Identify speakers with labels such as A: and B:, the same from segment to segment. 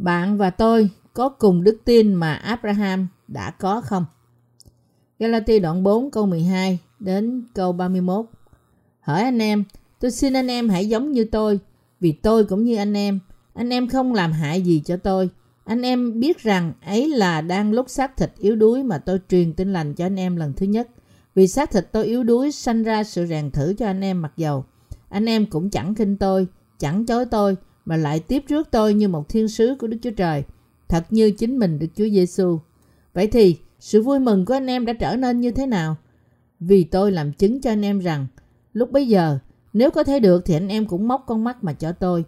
A: Bạn và tôi có cùng đức tin mà Abraham đã có không? Galati đoạn 4 câu 12 đến câu 31 Hỏi anh em, tôi xin anh em hãy giống như tôi, vì tôi cũng như anh em. Anh em không làm hại gì cho tôi. Anh em biết rằng ấy là đang lúc xác thịt yếu đuối mà tôi truyền tin lành cho anh em lần thứ nhất. Vì xác thịt tôi yếu đuối sanh ra sự rèn thử cho anh em mặc dầu. Anh em cũng chẳng khinh tôi, chẳng chối tôi, mà lại tiếp trước tôi như một thiên sứ của Đức Chúa Trời, thật như chính mình Đức Chúa Giêsu. Vậy thì, sự vui mừng của anh em đã trở nên như thế nào? Vì tôi làm chứng cho anh em rằng, lúc bấy giờ, nếu có thể được thì anh em cũng móc con mắt mà cho tôi.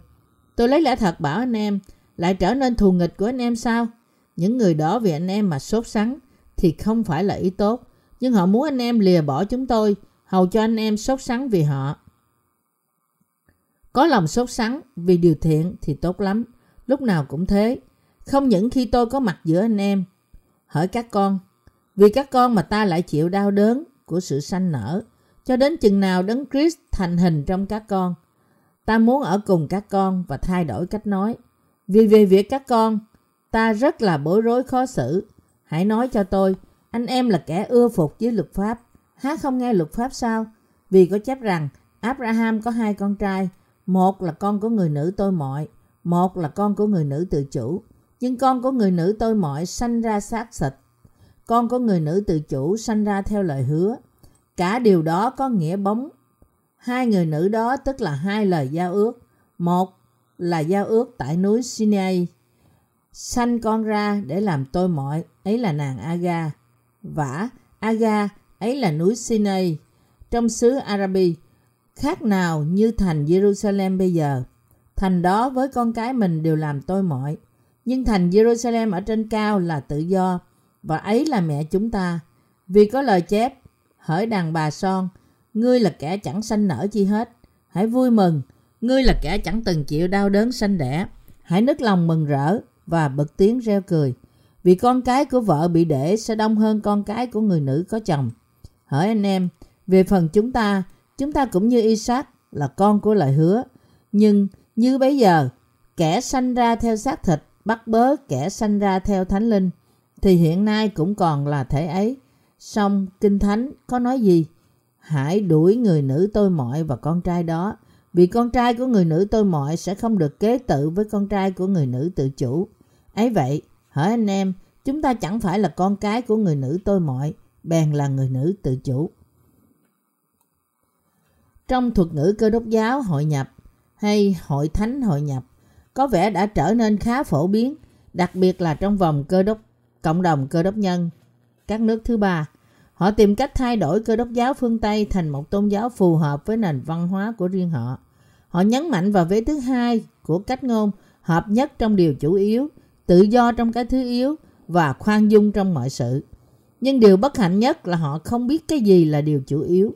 A: Tôi lấy lẽ thật bảo anh em, lại trở nên thù nghịch của anh em sao? Những người đó vì anh em mà sốt sắng thì không phải là ý tốt, nhưng họ muốn anh em lìa bỏ chúng tôi, hầu cho anh em sốt sắng vì họ. Có lòng sốt sắng vì điều thiện thì tốt lắm, lúc nào cũng thế. Không những khi tôi có mặt giữa anh em. Hỏi các con, vì các con mà ta lại chịu đau đớn của sự sanh nở, cho đến chừng nào đấng Christ thành hình trong các con. Ta muốn ở cùng các con và thay đổi cách nói. Vì về việc các con, ta rất là bối rối khó xử. Hãy nói cho tôi, anh em là kẻ ưa phục với luật pháp. Há không nghe luật pháp sao? Vì có chép rằng Abraham có hai con trai, một là con của người nữ tôi mọi, một là con của người nữ tự chủ. Nhưng con của người nữ tôi mọi sanh ra xác thịt. Con của người nữ tự chủ sanh ra theo lời hứa. Cả điều đó có nghĩa bóng. Hai người nữ đó tức là hai lời giao ước. Một là giao ước tại núi Sinai. Sanh con ra để làm tôi mọi, ấy là nàng Aga. Vả, Aga, ấy là núi Sinai. Trong xứ Arabi, khác nào như thành Jerusalem bây giờ. Thành đó với con cái mình đều làm tôi mọi. Nhưng thành Jerusalem ở trên cao là tự do, và ấy là mẹ chúng ta. Vì có lời chép, hỡi đàn bà son, ngươi là kẻ chẳng sanh nở chi hết. Hãy vui mừng, ngươi là kẻ chẳng từng chịu đau đớn sanh đẻ. Hãy nức lòng mừng rỡ và bật tiếng reo cười. Vì con cái của vợ bị để sẽ đông hơn con cái của người nữ có chồng. Hỡi anh em, về phần chúng ta, chúng ta cũng như Isaac là con của lời hứa. Nhưng như bây giờ, kẻ sanh ra theo xác thịt bắt bớ kẻ sanh ra theo thánh linh thì hiện nay cũng còn là thể ấy. Song Kinh Thánh có nói gì? Hãy đuổi người nữ tôi mọi và con trai đó vì con trai của người nữ tôi mọi sẽ không được kế tự với con trai của người nữ tự chủ. Ấy vậy, hỡi anh em, chúng ta chẳng phải là con cái của người nữ tôi mọi, bèn là người nữ tự chủ. Trong thuật ngữ cơ đốc giáo hội nhập hay hội thánh hội nhập, có vẻ đã trở nên khá phổ biến, đặc biệt là trong vòng cơ đốc cộng đồng cơ đốc nhân các nước thứ ba. Họ tìm cách thay đổi cơ đốc giáo phương Tây thành một tôn giáo phù hợp với nền văn hóa của riêng họ. Họ nhấn mạnh vào vế thứ hai của cách ngôn hợp nhất trong điều chủ yếu, tự do trong cái thứ yếu và khoan dung trong mọi sự. Nhưng điều bất hạnh nhất là họ không biết cái gì là điều chủ yếu.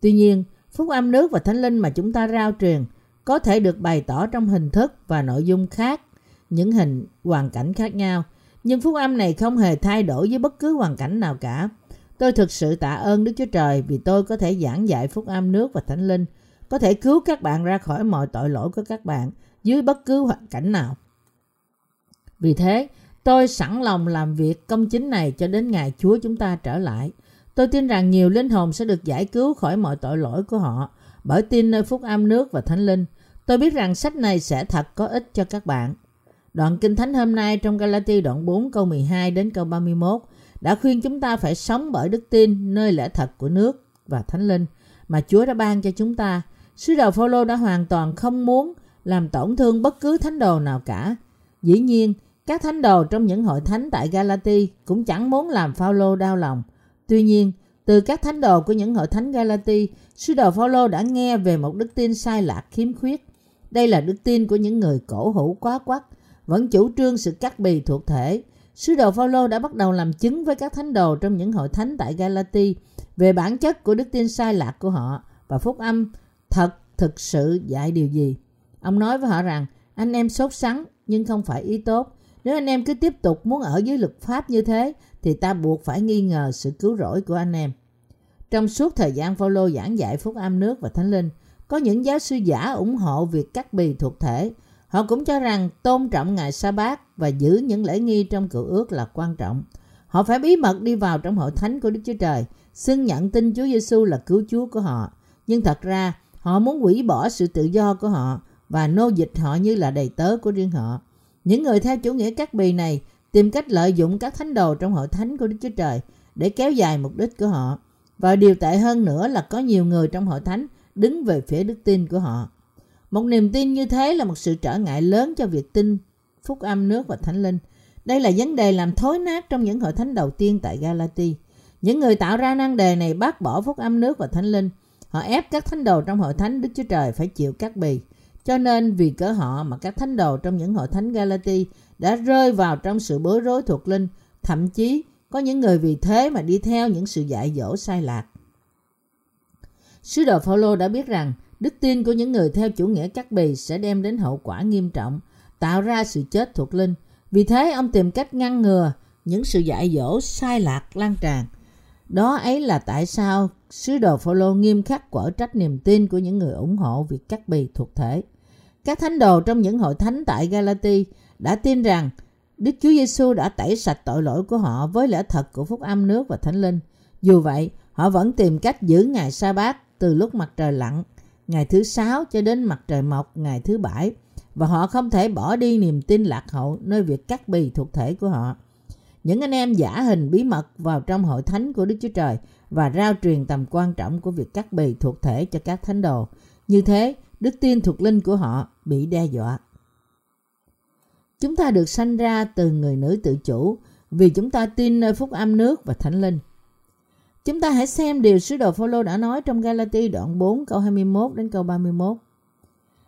A: Tuy nhiên, phúc âm nước và thánh linh mà chúng ta rao truyền có thể được bày tỏ trong hình thức và nội dung khác, những hình hoàn cảnh khác nhau. Nhưng phúc âm này không hề thay đổi với bất cứ hoàn cảnh nào cả. Tôi thực sự tạ ơn Đức Chúa Trời vì tôi có thể giảng dạy phúc âm nước và thánh linh, có thể cứu các bạn ra khỏi mọi tội lỗi của các bạn dưới bất cứ hoàn cảnh nào. Vì thế, tôi sẵn lòng làm việc công chính này cho đến ngày Chúa chúng ta trở lại. Tôi tin rằng nhiều linh hồn sẽ được giải cứu khỏi mọi tội lỗi của họ bởi tin nơi phúc âm nước và thánh linh. Tôi biết rằng sách này sẽ thật có ích cho các bạn. Đoạn Kinh Thánh hôm nay trong Galati đoạn 4 câu 12 đến câu 31 đã khuyên chúng ta phải sống bởi đức tin nơi lẽ thật của nước và thánh linh mà Chúa đã ban cho chúng ta. Sứ đồ Phaolô đã hoàn toàn không muốn làm tổn thương bất cứ thánh đồ nào cả. Dĩ nhiên, các thánh đồ trong những hội thánh tại Galati cũng chẳng muốn làm Phaolô đau lòng. Tuy nhiên, từ các thánh đồ của những hội thánh Galati, sứ đồ Phaolô đã nghe về một đức tin sai lạc khiếm khuyết. Đây là đức tin của những người cổ hủ quá quắc, vẫn chủ trương sự cắt bì thuộc thể. Sứ đồ Phaolô đã bắt đầu làm chứng với các thánh đồ trong những hội thánh tại Galati về bản chất của đức tin sai lạc của họ và phúc âm thật thực sự dạy điều gì. Ông nói với họ rằng anh em sốt sắng nhưng không phải ý tốt. Nếu anh em cứ tiếp tục muốn ở dưới luật pháp như thế thì ta buộc phải nghi ngờ sự cứu rỗi của anh em. Trong suốt thời gian Phaolô giảng dạy phúc âm nước và thánh linh, có những giáo sư giả ủng hộ việc cắt bì thuộc thể. Họ cũng cho rằng tôn trọng ngày sa bát và giữ những lễ nghi trong cựu ước là quan trọng. Họ phải bí mật đi vào trong hội thánh của Đức Chúa Trời, xưng nhận tin Chúa Giêsu là cứu Chúa của họ. Nhưng thật ra, họ muốn hủy bỏ sự tự do của họ và nô dịch họ như là đầy tớ của riêng họ. Những người theo chủ nghĩa cắt bì này tìm cách lợi dụng các thánh đồ trong hội thánh của Đức Chúa Trời để kéo dài mục đích của họ. Và điều tệ hơn nữa là có nhiều người trong hội thánh đứng về phía đức tin của họ. Một niềm tin như thế là một sự trở ngại lớn cho việc tin phúc âm nước và thánh linh. Đây là vấn đề làm thối nát trong những hội thánh đầu tiên tại Galati. Những người tạo ra năng đề này bác bỏ phúc âm nước và thánh linh. Họ ép các thánh đồ trong hội thánh Đức Chúa Trời phải chịu các bì. Cho nên vì cớ họ mà các thánh đồ trong những hội thánh Galati đã rơi vào trong sự bối rối thuộc linh, thậm chí có những người vì thế mà đi theo những sự dạy dỗ sai lạc. Sứ đồ Phaolô đã biết rằng đức tin của những người theo chủ nghĩa cắt bì sẽ đem đến hậu quả nghiêm trọng, tạo ra sự chết thuộc linh. Vì thế ông tìm cách ngăn ngừa những sự dạy dỗ sai lạc lan tràn. Đó ấy là tại sao sứ đồ Phaolô nghiêm khắc quở trách niềm tin của những người ủng hộ việc cắt bì thuộc thể. Các thánh đồ trong những hội thánh tại Galati đã tin rằng Đức Chúa Giêsu đã tẩy sạch tội lỗi của họ với lẽ thật của phúc âm nước và thánh linh. Dù vậy, họ vẫn tìm cách giữ ngày sa bát từ lúc mặt trời lặn, ngày thứ sáu cho đến mặt trời mọc ngày thứ bảy và họ không thể bỏ đi niềm tin lạc hậu nơi việc cắt bì thuộc thể của họ. Những anh em giả hình bí mật vào trong hội thánh của Đức Chúa Trời và rao truyền tầm quan trọng của việc cắt bì thuộc thể cho các thánh đồ. Như thế, đức tin thuộc linh của họ bị đe dọa. Chúng ta được sanh ra từ người nữ tự chủ vì chúng ta tin nơi phúc âm nước và thánh linh. Chúng ta hãy xem điều sứ đồ Phaolô đã nói trong Galati đoạn 4 câu 21 đến câu 31.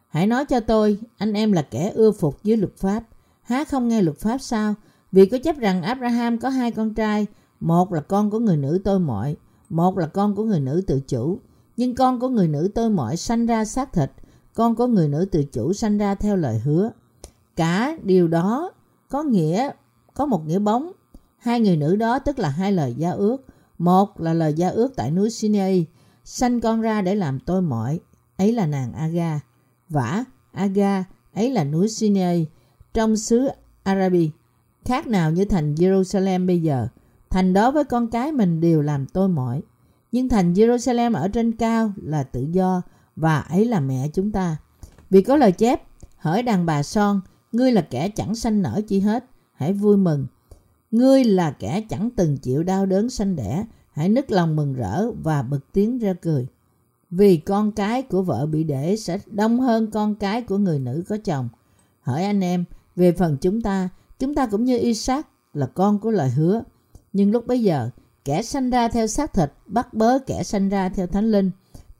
A: Hãy nói cho tôi, anh em là kẻ ưa phục dưới luật pháp, há không nghe luật pháp sao? Vì có chấp rằng Abraham có hai con trai, một là con của người nữ tôi mọi, một là con của người nữ tự chủ. Nhưng con của người nữ tôi mọi sanh ra xác thịt, con có người nữ tự chủ sanh ra theo lời hứa. Cả điều đó có nghĩa có một nghĩa bóng. Hai người nữ đó tức là hai lời gia ước. Một là lời gia ước tại núi Sinai, sanh con ra để làm tôi mỏi, ấy là nàng Aga. Vả, Aga, ấy là núi Sinai, trong xứ Arabi. Khác nào như thành Jerusalem bây giờ, thành đó với con cái mình đều làm tôi mỏi. Nhưng thành Jerusalem ở trên cao là tự do và ấy là mẹ chúng ta. Vì có lời chép, hỡi đàn bà son, ngươi là kẻ chẳng sanh nở chi hết, hãy vui mừng. Ngươi là kẻ chẳng từng chịu đau đớn sanh đẻ, hãy nức lòng mừng rỡ và bật tiếng ra cười. Vì con cái của vợ bị để sẽ đông hơn con cái của người nữ có chồng. hỡi anh em, về phần chúng ta, chúng ta cũng như Isaac là con của lời hứa. Nhưng lúc bấy giờ, kẻ sanh ra theo xác thịt bắt bớ kẻ sanh ra theo thánh linh,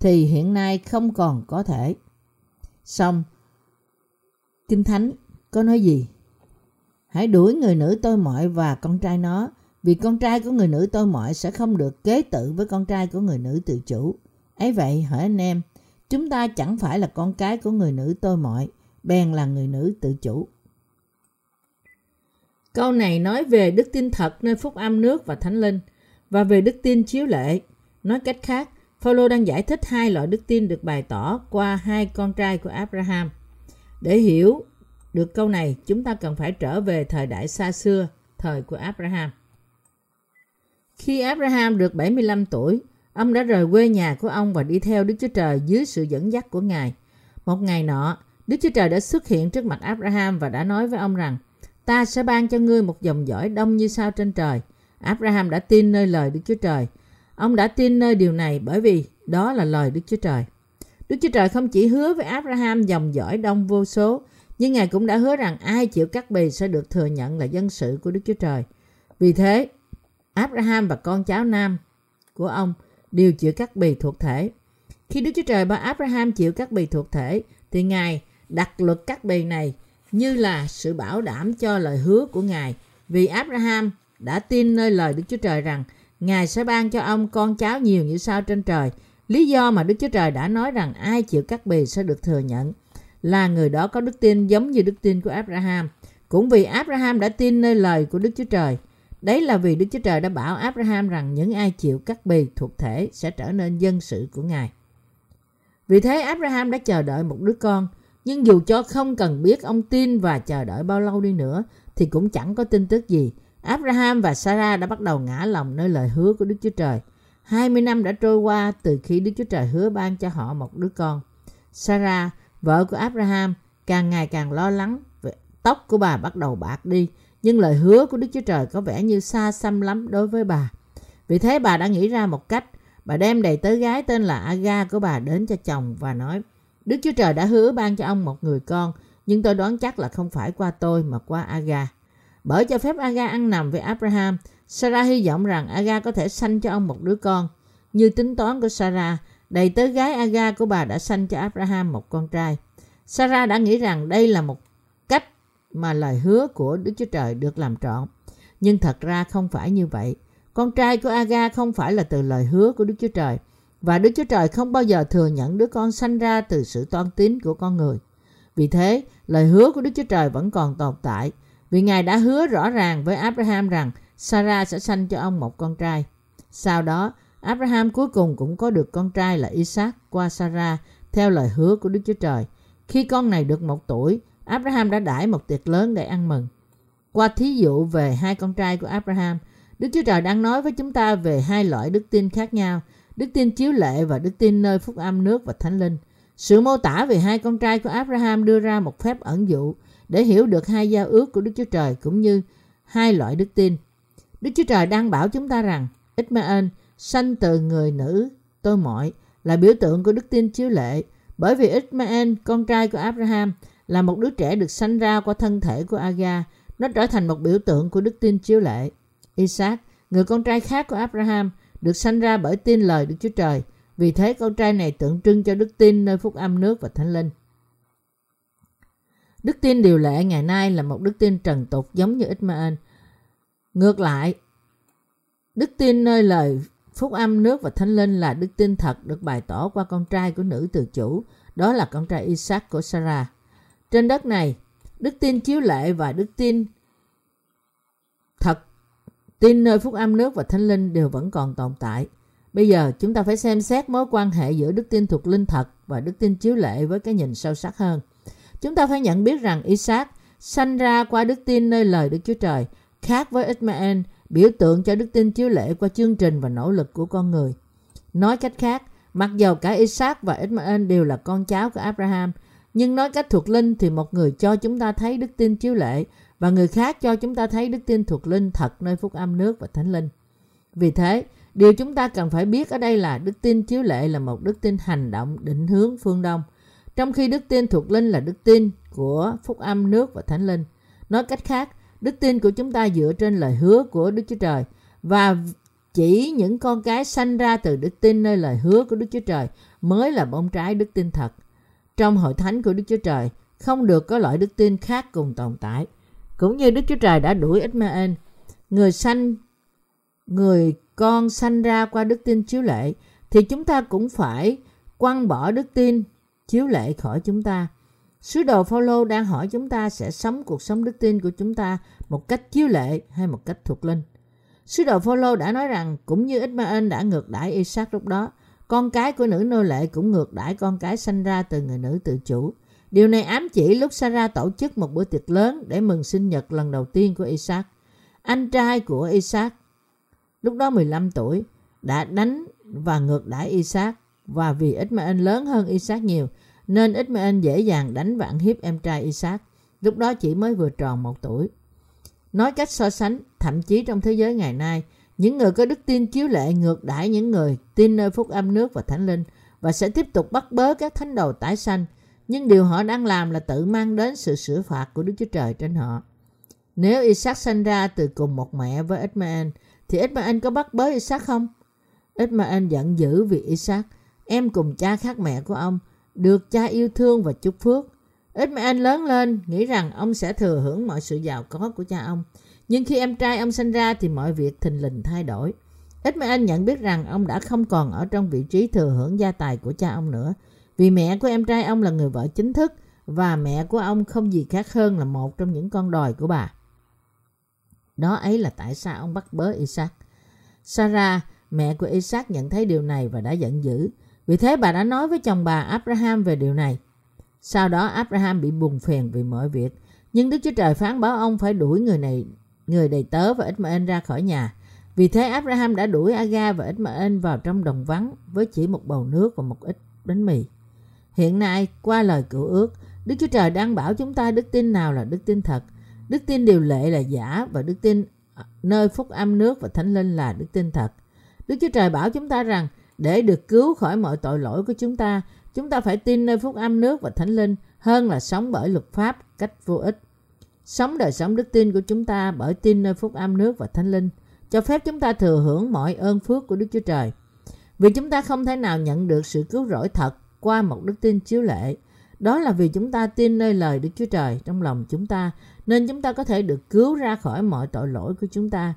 A: thì hiện nay không còn có thể. Xong, Kinh Thánh có nói gì? Hãy đuổi người nữ tôi mọi và con trai nó, vì con trai của người nữ tôi mọi sẽ không được kế tự với con trai của người nữ tự chủ. ấy vậy hỡi anh em, chúng ta chẳng phải là con cái của người nữ tôi mọi, bèn là người nữ tự chủ. Câu này nói về đức tin thật nơi phúc âm nước và thánh linh và về đức tin chiếu lệ. Nói cách khác, Phaolô đang giải thích hai loại đức tin được bày tỏ qua hai con trai của Abraham. Để hiểu được câu này, chúng ta cần phải trở về thời đại xa xưa, thời của Abraham. Khi Abraham được 75 tuổi, ông đã rời quê nhà của ông và đi theo Đức Chúa Trời dưới sự dẫn dắt của Ngài. Một ngày nọ, Đức Chúa Trời đã xuất hiện trước mặt Abraham và đã nói với ông rằng, ta sẽ ban cho ngươi một dòng dõi đông như sao trên trời. Abraham đã tin nơi lời Đức Chúa Trời. Ông đã tin nơi điều này bởi vì đó là lời Đức Chúa Trời. Đức Chúa Trời không chỉ hứa với Abraham dòng dõi đông vô số, nhưng Ngài cũng đã hứa rằng ai chịu cắt bì sẽ được thừa nhận là dân sự của Đức Chúa Trời. Vì thế, Abraham và con cháu nam của ông đều chịu cắt bì thuộc thể. Khi Đức Chúa Trời bảo Abraham chịu cắt bì thuộc thể, thì Ngài đặt luật cắt bì này như là sự bảo đảm cho lời hứa của Ngài. Vì Abraham đã tin nơi lời Đức Chúa Trời rằng Ngài sẽ ban cho ông con cháu nhiều như sao trên trời. Lý do mà Đức Chúa Trời đã nói rằng ai chịu cắt bì sẽ được thừa nhận là người đó có đức tin giống như đức tin của Abraham. Cũng vì Abraham đã tin nơi lời của Đức Chúa Trời. Đấy là vì Đức Chúa Trời đã bảo Abraham rằng những ai chịu cắt bì thuộc thể sẽ trở nên dân sự của Ngài. Vì thế Abraham đã chờ đợi một đứa con. Nhưng dù cho không cần biết ông tin và chờ đợi bao lâu đi nữa, thì cũng chẳng có tin tức gì. Abraham và Sarah đã bắt đầu ngã lòng nơi lời hứa của Đức Chúa Trời. 20 năm đã trôi qua từ khi Đức Chúa Trời hứa ban cho họ một đứa con. Sarah, vợ của Abraham, càng ngày càng lo lắng. Tóc của bà bắt đầu bạc đi, nhưng lời hứa của Đức Chúa Trời có vẻ như xa xăm lắm đối với bà. Vì thế bà đã nghĩ ra một cách. Bà đem đầy tớ gái tên là Aga của bà đến cho chồng và nói Đức Chúa Trời đã hứa ban cho ông một người con, nhưng tôi đoán chắc là không phải qua tôi mà qua Aga. Bởi cho phép Aga ăn nằm với Abraham, Sarah hy vọng rằng Aga có thể sanh cho ông một đứa con. Như tính toán của Sarah, đầy tớ gái Aga của bà đã sanh cho Abraham một con trai. Sarah đã nghĩ rằng đây là một cách mà lời hứa của Đức Chúa Trời được làm trọn. Nhưng thật ra không phải như vậy. Con trai của Aga không phải là từ lời hứa của Đức Chúa Trời. Và Đức Chúa Trời không bao giờ thừa nhận đứa con sanh ra từ sự toan tín của con người. Vì thế, lời hứa của Đức Chúa Trời vẫn còn tồn tại. Vì Ngài đã hứa rõ ràng với Abraham rằng Sarah sẽ sanh cho ông một con trai. Sau đó, Abraham cuối cùng cũng có được con trai là Isaac qua Sarah theo lời hứa của Đức Chúa Trời. Khi con này được một tuổi, Abraham đã đãi một tiệc lớn để ăn mừng. Qua thí dụ về hai con trai của Abraham, Đức Chúa Trời đang nói với chúng ta về hai loại đức tin khác nhau, đức tin chiếu lệ và đức tin nơi phúc âm nước và thánh linh. Sự mô tả về hai con trai của Abraham đưa ra một phép ẩn dụ để hiểu được hai giao ước của Đức Chúa Trời cũng như hai loại đức tin. Đức Chúa Trời đang bảo chúng ta rằng Ismael sanh từ người nữ tôi mọi là biểu tượng của đức tin chiếu lệ bởi vì Ismael, con trai của Abraham, là một đứa trẻ được sanh ra qua thân thể của Aga. Nó trở thành một biểu tượng của đức tin chiếu lệ. Isaac, người con trai khác của Abraham, được sanh ra bởi tin lời Đức Chúa Trời. Vì thế con trai này tượng trưng cho đức tin nơi phúc âm nước và thánh linh. Đức tin điều lệ ngày nay là một đức tin trần tục giống như Ismael. Ngược lại, đức tin nơi lời phúc âm nước và thánh linh là đức tin thật được bày tỏ qua con trai của nữ tự chủ, đó là con trai Isaac của Sarah. Trên đất này, đức tin chiếu lệ và đức tin thật, tin nơi phúc âm nước và thánh linh đều vẫn còn tồn tại. Bây giờ chúng ta phải xem xét mối quan hệ giữa đức tin thuộc linh thật và đức tin chiếu lệ với cái nhìn sâu sắc hơn. Chúng ta phải nhận biết rằng Isaac sanh ra qua đức tin nơi lời Đức Chúa Trời, khác với Ismael, biểu tượng cho đức tin chiếu lệ qua chương trình và nỗ lực của con người. Nói cách khác, mặc dầu cả Isaac và Ismael đều là con cháu của Abraham, nhưng nói cách thuộc linh thì một người cho chúng ta thấy đức tin chiếu lệ và người khác cho chúng ta thấy đức tin thuộc linh thật nơi phúc âm nước và thánh linh. Vì thế, điều chúng ta cần phải biết ở đây là đức tin chiếu lệ là một đức tin hành động định hướng phương Đông, trong khi đức tin thuộc linh là đức tin của phúc âm nước và thánh linh. Nói cách khác, đức tin của chúng ta dựa trên lời hứa của Đức Chúa Trời và chỉ những con cái sanh ra từ đức tin nơi lời hứa của Đức Chúa Trời mới là bông trái đức tin thật. Trong hội thánh của Đức Chúa Trời, không được có loại đức tin khác cùng tồn tại. Cũng như Đức Chúa Trời đã đuổi Ismael, người sanh người con sanh ra qua đức tin chiếu lệ, thì chúng ta cũng phải quăng bỏ đức tin chiếu lệ khỏi chúng ta. Sứ đồ Phaolô đang hỏi chúng ta sẽ sống cuộc sống đức tin của chúng ta một cách chiếu lệ hay một cách thuộc linh. Sứ đồ Phaolô đã nói rằng cũng như Ismael đã ngược đãi Isaac lúc đó, con cái của nữ nô lệ cũng ngược đãi con cái sanh ra từ người nữ tự chủ. Điều này ám chỉ lúc Sarah tổ chức một bữa tiệc lớn để mừng sinh nhật lần đầu tiên của Isaac. Anh trai của Isaac, lúc đó 15 tuổi, đã đánh và ngược đãi Isaac và vì Ismael lớn hơn Isaac nhiều nên Ismael dễ dàng đánh vạn hiếp em trai Isaac. Lúc đó chỉ mới vừa tròn một tuổi. Nói cách so sánh, thậm chí trong thế giới ngày nay, những người có đức tin chiếu lệ ngược đãi những người tin nơi phúc âm nước và thánh linh và sẽ tiếp tục bắt bớ các thánh đầu tái sanh. Nhưng điều họ đang làm là tự mang đến sự sửa phạt của Đức Chúa Trời trên họ. Nếu Isaac sanh ra từ cùng một mẹ với Ismael, thì Ismael có bắt bớ Isaac không? Ismael giận dữ vì Isaac, em cùng cha khác mẹ của ông, được cha yêu thương và chúc phước. ít may anh lớn lên, nghĩ rằng ông sẽ thừa hưởng mọi sự giàu có của cha ông. Nhưng khi em trai ông sinh ra thì mọi việc thình lình thay đổi. ít may anh nhận biết rằng ông đã không còn ở trong vị trí thừa hưởng gia tài của cha ông nữa. Vì mẹ của em trai ông là người vợ chính thức và mẹ của ông không gì khác hơn là một trong những con đòi của bà. Đó ấy là tại sao ông bắt bớ Isaac. Sarah, mẹ của Isaac nhận thấy điều này và đã giận dữ. Vì thế bà đã nói với chồng bà Abraham về điều này. Sau đó Abraham bị buồn phiền vì mọi việc. Nhưng Đức Chúa Trời phán báo ông phải đuổi người này, người đầy tớ và Ishmael ra khỏi nhà. Vì thế Abraham đã đuổi Aga và Ishmael vào trong đồng vắng với chỉ một bầu nước và một ít bánh mì. Hiện nay, qua lời cựu ước, Đức Chúa Trời đang bảo chúng ta đức tin nào là đức tin thật. Đức tin điều lệ là giả và đức tin nơi phúc âm nước và thánh linh là đức tin thật. Đức Chúa Trời bảo chúng ta rằng để được cứu khỏi mọi tội lỗi của chúng ta, chúng ta phải tin nơi phúc âm nước và thánh linh hơn là sống bởi luật pháp cách vô ích. Sống đời sống đức tin của chúng ta bởi tin nơi phúc âm nước và thánh linh cho phép chúng ta thừa hưởng mọi ơn phước của Đức Chúa Trời. Vì chúng ta không thể nào nhận được sự cứu rỗi thật qua một đức tin chiếu lệ. Đó là vì chúng ta tin nơi lời Đức Chúa Trời trong lòng chúng ta, nên chúng ta có thể được cứu ra khỏi mọi tội lỗi của chúng ta,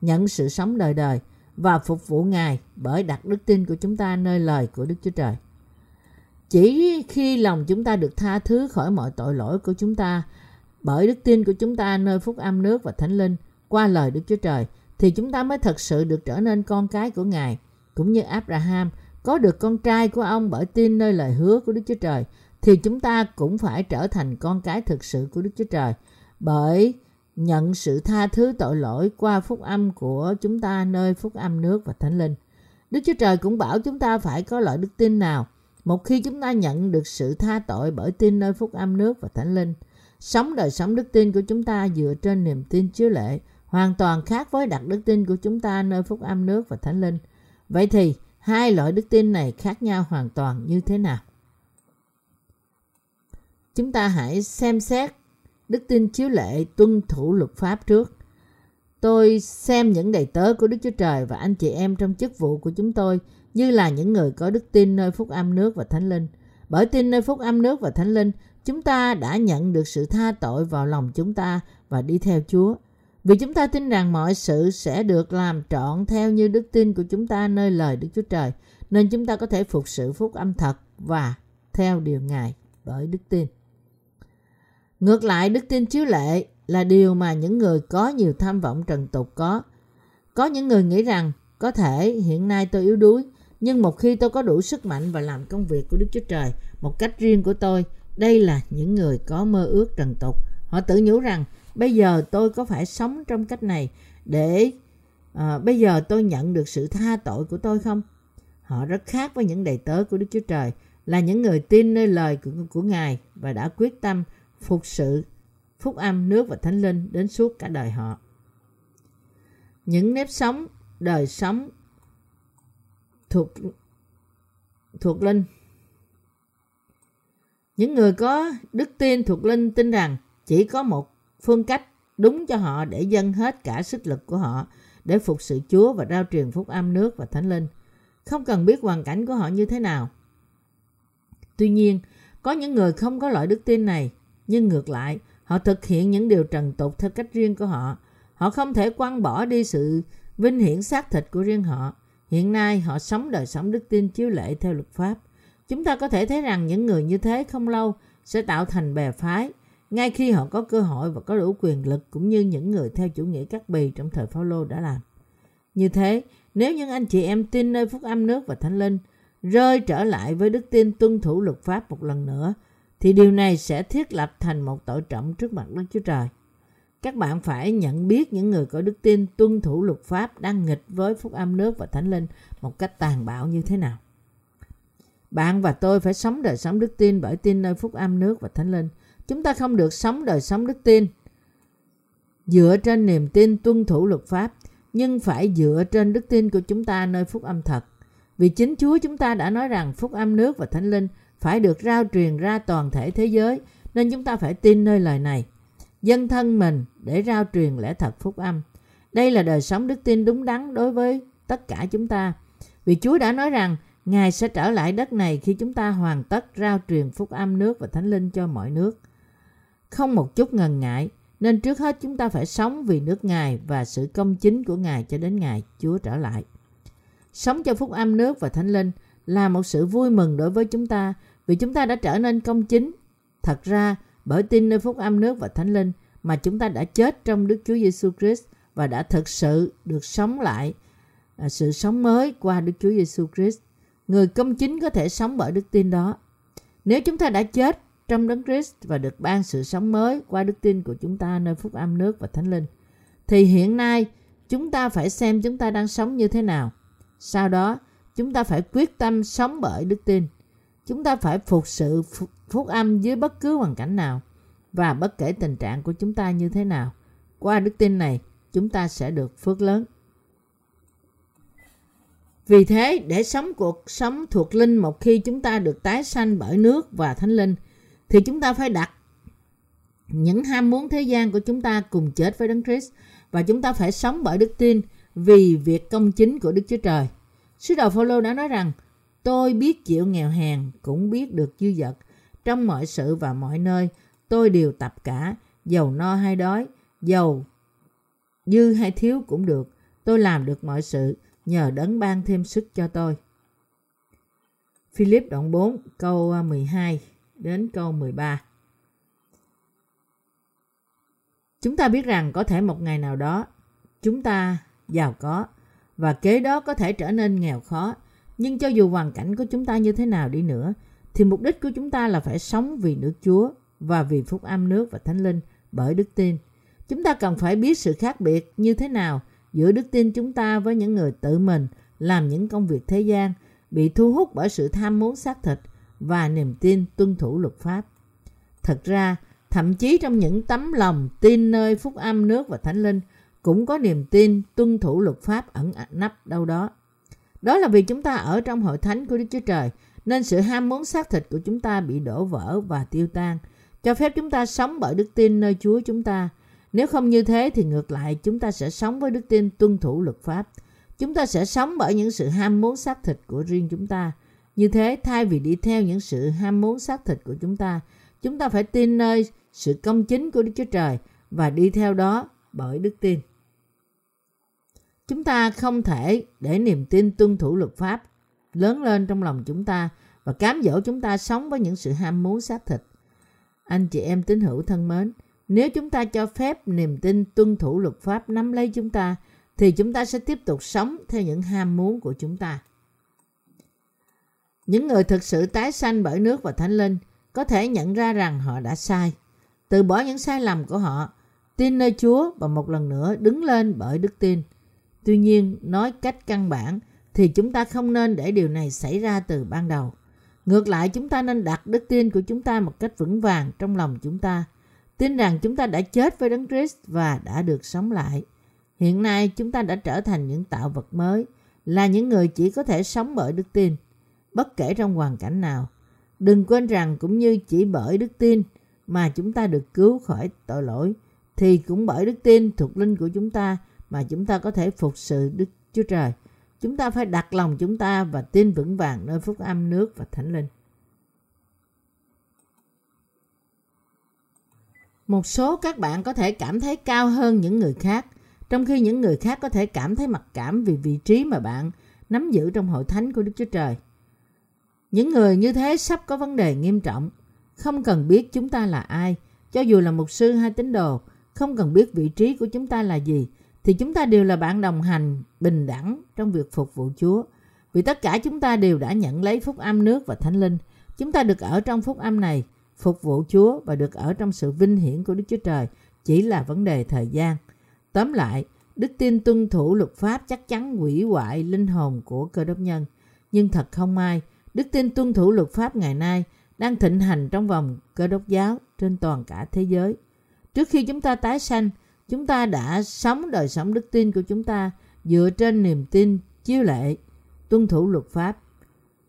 A: nhận sự sống đời đời và phục vụ Ngài bởi đặt đức tin của chúng ta nơi lời của Đức Chúa Trời. Chỉ khi lòng chúng ta được tha thứ khỏi mọi tội lỗi của chúng ta bởi đức tin của chúng ta nơi phúc âm nước và thánh linh qua lời Đức Chúa Trời, thì chúng ta mới thật sự được trở nên con cái của Ngài. Cũng như Abraham có được con trai của ông bởi tin nơi lời hứa của Đức Chúa Trời, thì chúng ta cũng phải trở thành con cái thực sự của Đức Chúa Trời bởi nhận sự tha thứ tội lỗi qua phúc âm của chúng ta nơi phúc âm nước và thánh linh. Đức Chúa Trời cũng bảo chúng ta phải có loại đức tin nào một khi chúng ta nhận được sự tha tội bởi tin nơi phúc âm nước và thánh linh. Sống đời sống đức tin của chúng ta dựa trên niềm tin chiếu lệ, hoàn toàn khác với đặt đức tin của chúng ta nơi phúc âm nước và thánh linh. Vậy thì, hai loại đức tin này khác nhau hoàn toàn như thế nào? Chúng ta hãy xem xét đức tin chiếu lệ tuân thủ luật pháp trước. Tôi xem những đầy tớ của Đức Chúa Trời và anh chị em trong chức vụ của chúng tôi như là những người có đức tin nơi phúc âm nước và thánh linh. Bởi tin nơi phúc âm nước và thánh linh, chúng ta đã nhận được sự tha tội vào lòng chúng ta và đi theo Chúa. Vì chúng ta tin rằng mọi sự sẽ được làm trọn theo như đức tin của chúng ta nơi lời Đức Chúa Trời, nên chúng ta có thể phục sự phúc âm thật và theo điều Ngài bởi đức tin. Ngược lại, đức tin chiếu lệ là điều mà những người có nhiều tham vọng trần tục có. Có những người nghĩ rằng có thể hiện nay tôi yếu đuối, nhưng một khi tôi có đủ sức mạnh và làm công việc của Đức Chúa Trời một cách riêng của tôi, đây là những người có mơ ước trần tục. Họ tự nhủ rằng bây giờ tôi có phải sống trong cách này để à, bây giờ tôi nhận được sự tha tội của tôi không? Họ rất khác với những đầy tớ của Đức Chúa Trời là những người tin nơi lời của, của Ngài và đã quyết tâm phục sự phúc âm nước và thánh linh đến suốt cả đời họ. Những nếp sống, đời sống thuộc thuộc linh những người có đức tin thuộc linh tin rằng chỉ có một phương cách đúng cho họ để dâng hết cả sức lực của họ để phục sự Chúa và rao truyền phúc âm nước và thánh linh. Không cần biết hoàn cảnh của họ như thế nào. Tuy nhiên, có những người không có loại đức tin này, nhưng ngược lại, họ thực hiện những điều trần tục theo cách riêng của họ. Họ không thể quăng bỏ đi sự vinh hiển xác thịt của riêng họ. Hiện nay, họ sống đời sống đức tin chiếu lệ theo luật pháp. Chúng ta có thể thấy rằng những người như thế không lâu sẽ tạo thành bè phái, ngay khi họ có cơ hội và có đủ quyền lực cũng như những người theo chủ nghĩa cắt bì trong thời Phaolô đã làm. Như thế, nếu những anh chị em tin nơi phúc âm nước và thánh linh rơi trở lại với đức tin tuân thủ luật pháp một lần nữa, thì điều này sẽ thiết lập thành một tội trọng trước mặt Đức Chúa Trời. Các bạn phải nhận biết những người có đức tin tuân thủ luật pháp đang nghịch với phúc âm nước và thánh linh một cách tàn bạo như thế nào. Bạn và tôi phải sống đời sống đức tin bởi tin nơi phúc âm nước và thánh linh. Chúng ta không được sống đời sống đức tin dựa trên niềm tin tuân thủ luật pháp, nhưng phải dựa trên đức tin của chúng ta nơi phúc âm thật. Vì chính Chúa chúng ta đã nói rằng phúc âm nước và thánh linh phải được rao truyền ra toàn thể thế giới, nên chúng ta phải tin nơi lời này. Dân thân mình để rao truyền lẽ thật phúc âm. Đây là đời sống đức tin đúng đắn đối với tất cả chúng ta. Vì Chúa đã nói rằng Ngài sẽ trở lại đất này khi chúng ta hoàn tất rao truyền phúc âm nước và thánh linh cho mọi nước. Không một chút ngần ngại, nên trước hết chúng ta phải sống vì nước Ngài và sự công chính của Ngài cho đến ngày Chúa trở lại. Sống cho phúc âm nước và thánh linh là một sự vui mừng đối với chúng ta vì chúng ta đã trở nên công chính. Thật ra, bởi tin nơi phúc âm nước và thánh linh mà chúng ta đã chết trong Đức Chúa Giêsu Christ và đã thực sự được sống lại à, sự sống mới qua Đức Chúa Giêsu Christ. Người công chính có thể sống bởi đức tin đó. Nếu chúng ta đã chết trong đấng Christ và được ban sự sống mới qua đức tin của chúng ta nơi phúc âm nước và thánh linh. Thì hiện nay chúng ta phải xem chúng ta đang sống như thế nào. Sau đó chúng ta phải quyết tâm sống bởi đức tin. Chúng ta phải phục sự phúc âm dưới bất cứ hoàn cảnh nào và bất kể tình trạng của chúng ta như thế nào. Qua đức tin này, chúng ta sẽ được phước lớn. Vì thế, để sống cuộc sống thuộc linh một khi chúng ta được tái sanh bởi nước và thánh linh, thì chúng ta phải đặt những ham muốn thế gian của chúng ta cùng chết với Đấng Christ và chúng ta phải sống bởi đức tin vì việc công chính của Đức Chúa Trời. Sứ đồ Phaolô đã nói rằng tôi biết chịu nghèo hèn, cũng biết được dư dật trong mọi sự và mọi nơi, tôi đều tập cả dầu no hay đói dầu dư hay thiếu cũng được tôi làm được mọi sự, nhờ đấng ban thêm sức cho tôi. Philip đoạn 4 câu à, 12 đến câu 13 Chúng ta biết rằng có thể một ngày nào đó chúng ta giàu có và kế đó có thể trở nên nghèo khó. Nhưng cho dù hoàn cảnh của chúng ta như thế nào đi nữa thì mục đích của chúng ta là phải sống vì nước Chúa và vì phúc âm nước và thánh linh bởi đức tin. Chúng ta cần phải biết sự khác biệt như thế nào giữa đức tin chúng ta với những người tự mình làm những công việc thế gian, bị thu hút bởi sự tham muốn xác thịt và niềm tin tuân thủ luật pháp. Thật ra, thậm chí trong những tấm lòng tin nơi phúc âm nước và thánh linh cũng có niềm tin tuân thủ luật pháp ẩn nấp đâu đó. Đó là vì chúng ta ở trong hội thánh của Đức Chúa Trời, nên sự ham muốn xác thịt của chúng ta bị đổ vỡ và tiêu tan, cho phép chúng ta sống bởi đức tin nơi Chúa chúng ta nếu không như thế thì ngược lại chúng ta sẽ sống với đức tin tuân thủ luật pháp. Chúng ta sẽ sống bởi những sự ham muốn xác thịt của riêng chúng ta. Như thế, thay vì đi theo những sự ham muốn xác thịt của chúng ta, chúng ta phải tin nơi sự công chính của Đức Chúa Trời và đi theo đó bởi đức tin. Chúng ta không thể để niềm tin tuân thủ luật pháp lớn lên trong lòng chúng ta và cám dỗ chúng ta sống với những sự ham muốn xác thịt. Anh chị em tín hữu thân mến, nếu chúng ta cho phép niềm tin tuân thủ luật pháp nắm lấy chúng ta, thì chúng ta sẽ tiếp tục sống theo những ham muốn của chúng ta. Những người thực sự tái sanh bởi nước và thánh linh có thể nhận ra rằng họ đã sai, từ bỏ những sai lầm của họ, tin nơi Chúa và một lần nữa đứng lên bởi đức tin. Tuy nhiên, nói cách căn bản thì chúng ta không nên để điều này xảy ra từ ban đầu. Ngược lại, chúng ta nên đặt đức tin của chúng ta một cách vững vàng trong lòng chúng ta – tin rằng chúng ta đã chết với Đấng Christ và đã được sống lại. Hiện nay chúng ta đã trở thành những tạo vật mới, là những người chỉ có thể sống bởi đức tin, bất kể trong hoàn cảnh nào. Đừng quên rằng cũng như chỉ bởi đức tin mà chúng ta được cứu khỏi tội lỗi, thì cũng bởi đức tin thuộc linh của chúng ta mà chúng ta có thể phục sự Đức Chúa Trời. Chúng ta phải đặt lòng chúng ta và tin vững vàng nơi phúc âm nước và thánh linh. Một số các bạn có thể cảm thấy cao hơn những người khác, trong khi những người khác có thể cảm thấy mặc cảm vì vị trí mà bạn nắm giữ trong hội thánh của Đức Chúa Trời. Những người như thế sắp có vấn đề nghiêm trọng, không cần biết chúng ta là ai, cho dù là mục sư hay tín đồ, không cần biết vị trí của chúng ta là gì, thì chúng ta đều là bạn đồng hành bình đẳng trong việc phục vụ Chúa. Vì tất cả chúng ta đều đã nhận lấy phúc âm nước và thánh linh. Chúng ta được ở trong phúc âm này phục vụ Chúa và được ở trong sự vinh hiển của Đức Chúa Trời chỉ là vấn đề thời gian. Tóm lại, đức tin tuân thủ luật pháp chắc chắn hủy hoại linh hồn của cơ đốc nhân. Nhưng thật không may, đức tin tuân thủ luật pháp ngày nay đang thịnh hành trong vòng cơ đốc giáo trên toàn cả thế giới. Trước khi chúng ta tái sanh, chúng ta đã sống đời sống đức tin của chúng ta dựa trên niềm tin chiếu lệ, tuân thủ luật pháp.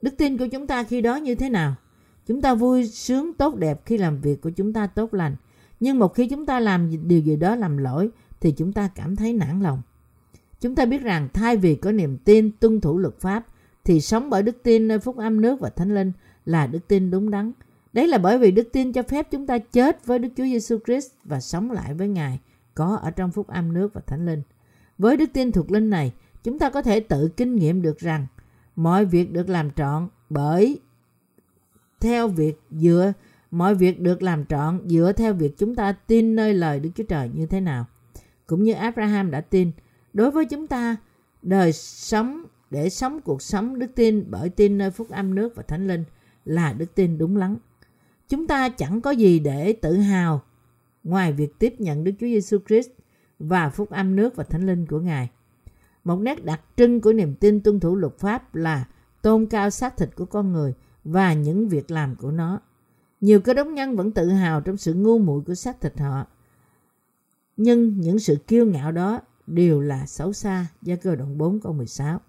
A: Đức tin của chúng ta khi đó như thế nào? Chúng ta vui sướng tốt đẹp khi làm việc của chúng ta tốt lành. Nhưng một khi chúng ta làm điều gì đó làm lỗi thì chúng ta cảm thấy nản lòng. Chúng ta biết rằng thay vì có niềm tin tuân thủ luật pháp thì sống bởi đức tin nơi phúc âm nước và thánh linh là đức tin đúng đắn. Đấy là bởi vì đức tin cho phép chúng ta chết với Đức Chúa Giêsu Christ và sống lại với Ngài có ở trong phúc âm nước và thánh linh. Với đức tin thuộc linh này, chúng ta có thể tự kinh nghiệm được rằng mọi việc được làm trọn bởi theo việc dựa mọi việc được làm trọn dựa theo việc chúng ta tin nơi lời Đức Chúa Trời như thế nào. Cũng như Abraham đã tin, đối với chúng ta đời sống để sống cuộc sống đức tin bởi tin nơi phúc âm nước và thánh linh là đức tin đúng lắm. Chúng ta chẳng có gì để tự hào ngoài việc tiếp nhận Đức Chúa Giêsu Christ và phúc âm nước và thánh linh của Ngài. Một nét đặc trưng của niềm tin tuân thủ luật pháp là tôn cao xác thịt của con người và những việc làm của nó. Nhiều cơ đốc nhân vẫn tự hào trong sự ngu muội của xác thịt họ. Nhưng những sự kiêu ngạo đó đều là xấu xa do cơ đoạn 4 câu 16.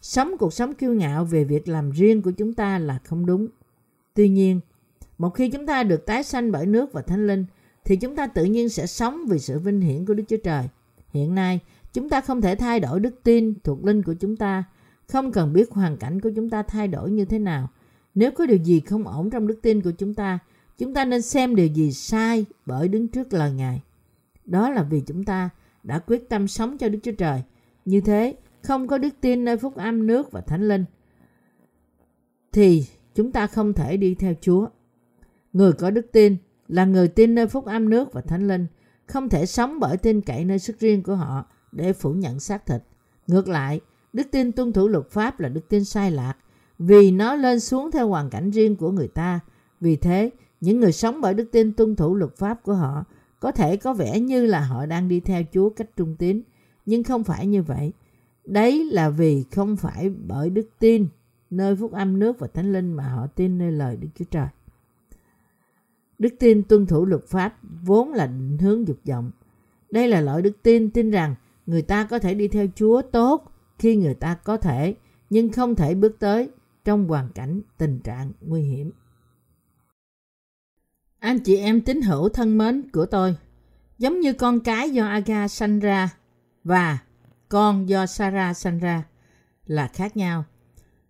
A: Sống cuộc sống kiêu ngạo về việc làm riêng của chúng ta là không đúng. Tuy nhiên, một khi chúng ta được tái sanh bởi nước và thánh linh, thì chúng ta tự nhiên sẽ sống vì sự vinh hiển của Đức Chúa Trời. Hiện nay, chúng ta không thể thay đổi đức tin thuộc linh của chúng ta, không cần biết hoàn cảnh của chúng ta thay đổi như thế nào. Nếu có điều gì không ổn trong đức tin của chúng ta, chúng ta nên xem điều gì sai bởi đứng trước lời Ngài. Đó là vì chúng ta đã quyết tâm sống cho Đức Chúa Trời. Như thế, không có đức tin nơi phúc âm nước và thánh linh thì chúng ta không thể đi theo Chúa. Người có đức tin là người tin nơi phúc âm nước và thánh linh, không thể sống bởi tin cậy nơi sức riêng của họ để phủ nhận xác thịt. Ngược lại, đức tin tuân thủ luật pháp là đức tin sai lạc vì nó lên xuống theo hoàn cảnh riêng của người ta. Vì thế, những người sống bởi đức tin tuân thủ luật pháp của họ có thể có vẻ như là họ đang đi theo Chúa cách trung tín, nhưng không phải như vậy. Đấy là vì không phải bởi đức tin nơi phúc âm nước và thánh linh mà họ tin nơi lời Đức Chúa Trời. Đức tin tuân thủ luật pháp vốn là định hướng dục vọng. Đây là loại đức tin tin rằng người ta có thể đi theo Chúa tốt khi người ta có thể, nhưng không thể bước tới trong hoàn cảnh tình trạng nguy hiểm. Anh chị em tín hữu thân mến của tôi, giống như con cái do Aga sanh ra và con do Sarah sanh ra là khác nhau.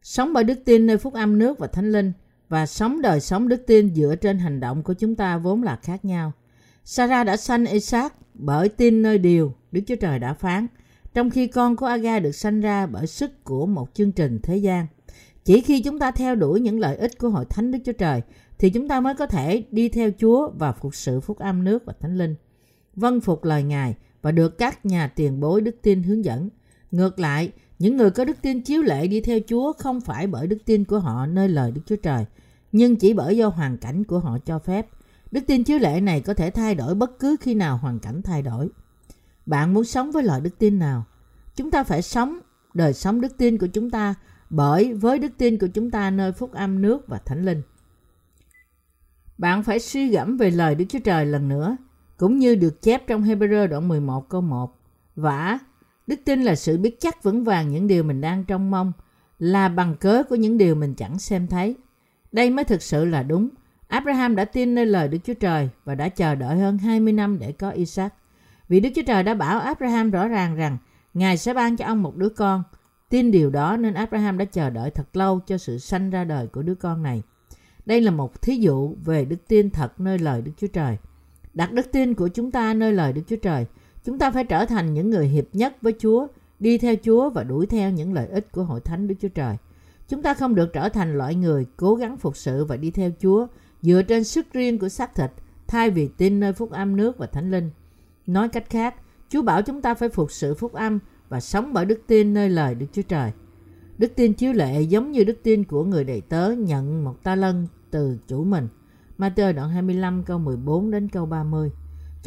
A: Sống bởi đức tin nơi phúc âm nước và thánh linh và sống đời sống đức tin dựa trên hành động của chúng ta vốn là khác nhau. Sarah đã sanh Isaac bởi tin nơi điều Đức Chúa Trời đã phán, trong khi con của Aga được sanh ra bởi sức của một chương trình thế gian. Chỉ khi chúng ta theo đuổi những lợi ích của hội thánh Đức Chúa Trời thì chúng ta mới có thể đi theo Chúa và phục sự phúc âm nước và thánh linh. Vân phục lời Ngài và được các nhà tiền bối đức tin hướng dẫn. Ngược lại, những người có đức tin chiếu lệ đi theo Chúa không phải bởi đức tin của họ nơi lời Đức Chúa Trời, nhưng chỉ bởi do hoàn cảnh của họ cho phép. Đức tin chiếu lệ này có thể thay đổi bất cứ khi nào hoàn cảnh thay đổi. Bạn muốn sống với loại đức tin nào? Chúng ta phải sống đời sống đức tin của chúng ta bởi với đức tin của chúng ta nơi phúc âm nước và thánh linh. Bạn phải suy gẫm về lời Đức Chúa Trời lần nữa, cũng như được chép trong Hebrew đoạn 11 câu 1. Vả, đức tin là sự biết chắc vững vàng những điều mình đang trông mong, là bằng cớ của những điều mình chẳng xem thấy. Đây mới thực sự là đúng. Abraham đã tin nơi lời Đức Chúa Trời và đã chờ đợi hơn 20 năm để có Isaac. Vì Đức Chúa Trời đã bảo Abraham rõ ràng rằng Ngài sẽ ban cho ông một đứa con. Tin điều đó nên Abraham đã chờ đợi thật lâu cho sự sanh ra đời của đứa con này. Đây là một thí dụ về đức tin thật nơi lời Đức Chúa Trời. Đặt đức tin của chúng ta nơi lời Đức Chúa Trời. Chúng ta phải trở thành những người hiệp nhất với Chúa, đi theo Chúa và đuổi theo những lợi ích của hội thánh Đức Chúa Trời. Chúng ta không được trở thành loại người cố gắng phục sự và đi theo Chúa dựa trên sức riêng của xác thịt thay vì tin nơi phúc âm nước và thánh linh. Nói cách khác, Chúa bảo chúng ta phải phục sự phúc âm và sống bởi đức tin nơi lời Đức Chúa Trời. Đức tin chiếu lệ giống như đức tin của người đầy tớ nhận một ta lân từ chủ mình. Matthew đoạn 25 câu 14 đến câu 30.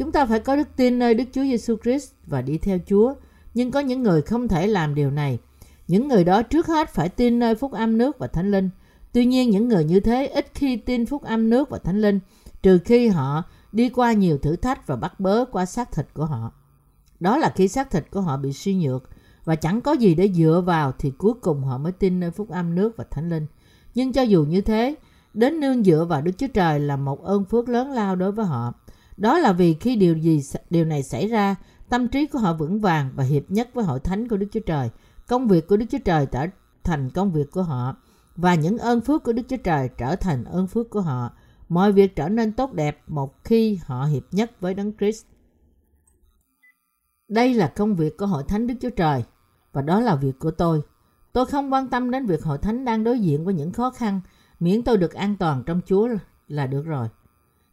A: Chúng ta phải có đức tin nơi Đức Chúa Giêsu Christ và đi theo Chúa, nhưng có những người không thể làm điều này. Những người đó trước hết phải tin nơi phúc âm nước và thánh linh. Tuy nhiên những người như thế ít khi tin phúc âm nước và thánh linh, trừ khi họ đi qua nhiều thử thách và bắt bớ qua xác thịt của họ. Đó là khi xác thịt của họ bị suy nhược và chẳng có gì để dựa vào thì cuối cùng họ mới tin nơi phúc âm nước và thánh linh. Nhưng cho dù như thế, đến nương dựa vào Đức Chúa Trời là một ơn phước lớn lao đối với họ. Đó là vì khi điều gì điều này xảy ra, tâm trí của họ vững vàng và hiệp nhất với hội thánh của Đức Chúa Trời. Công việc của Đức Chúa Trời trở thành công việc của họ và những ơn phước của Đức Chúa Trời trở thành ơn phước của họ. Mọi việc trở nên tốt đẹp một khi họ hiệp nhất với Đấng Christ. Đây là công việc của hội thánh Đức Chúa Trời và đó là việc của tôi. Tôi không quan tâm đến việc hội thánh đang đối diện với những khó khăn, miễn tôi được an toàn trong Chúa là được rồi.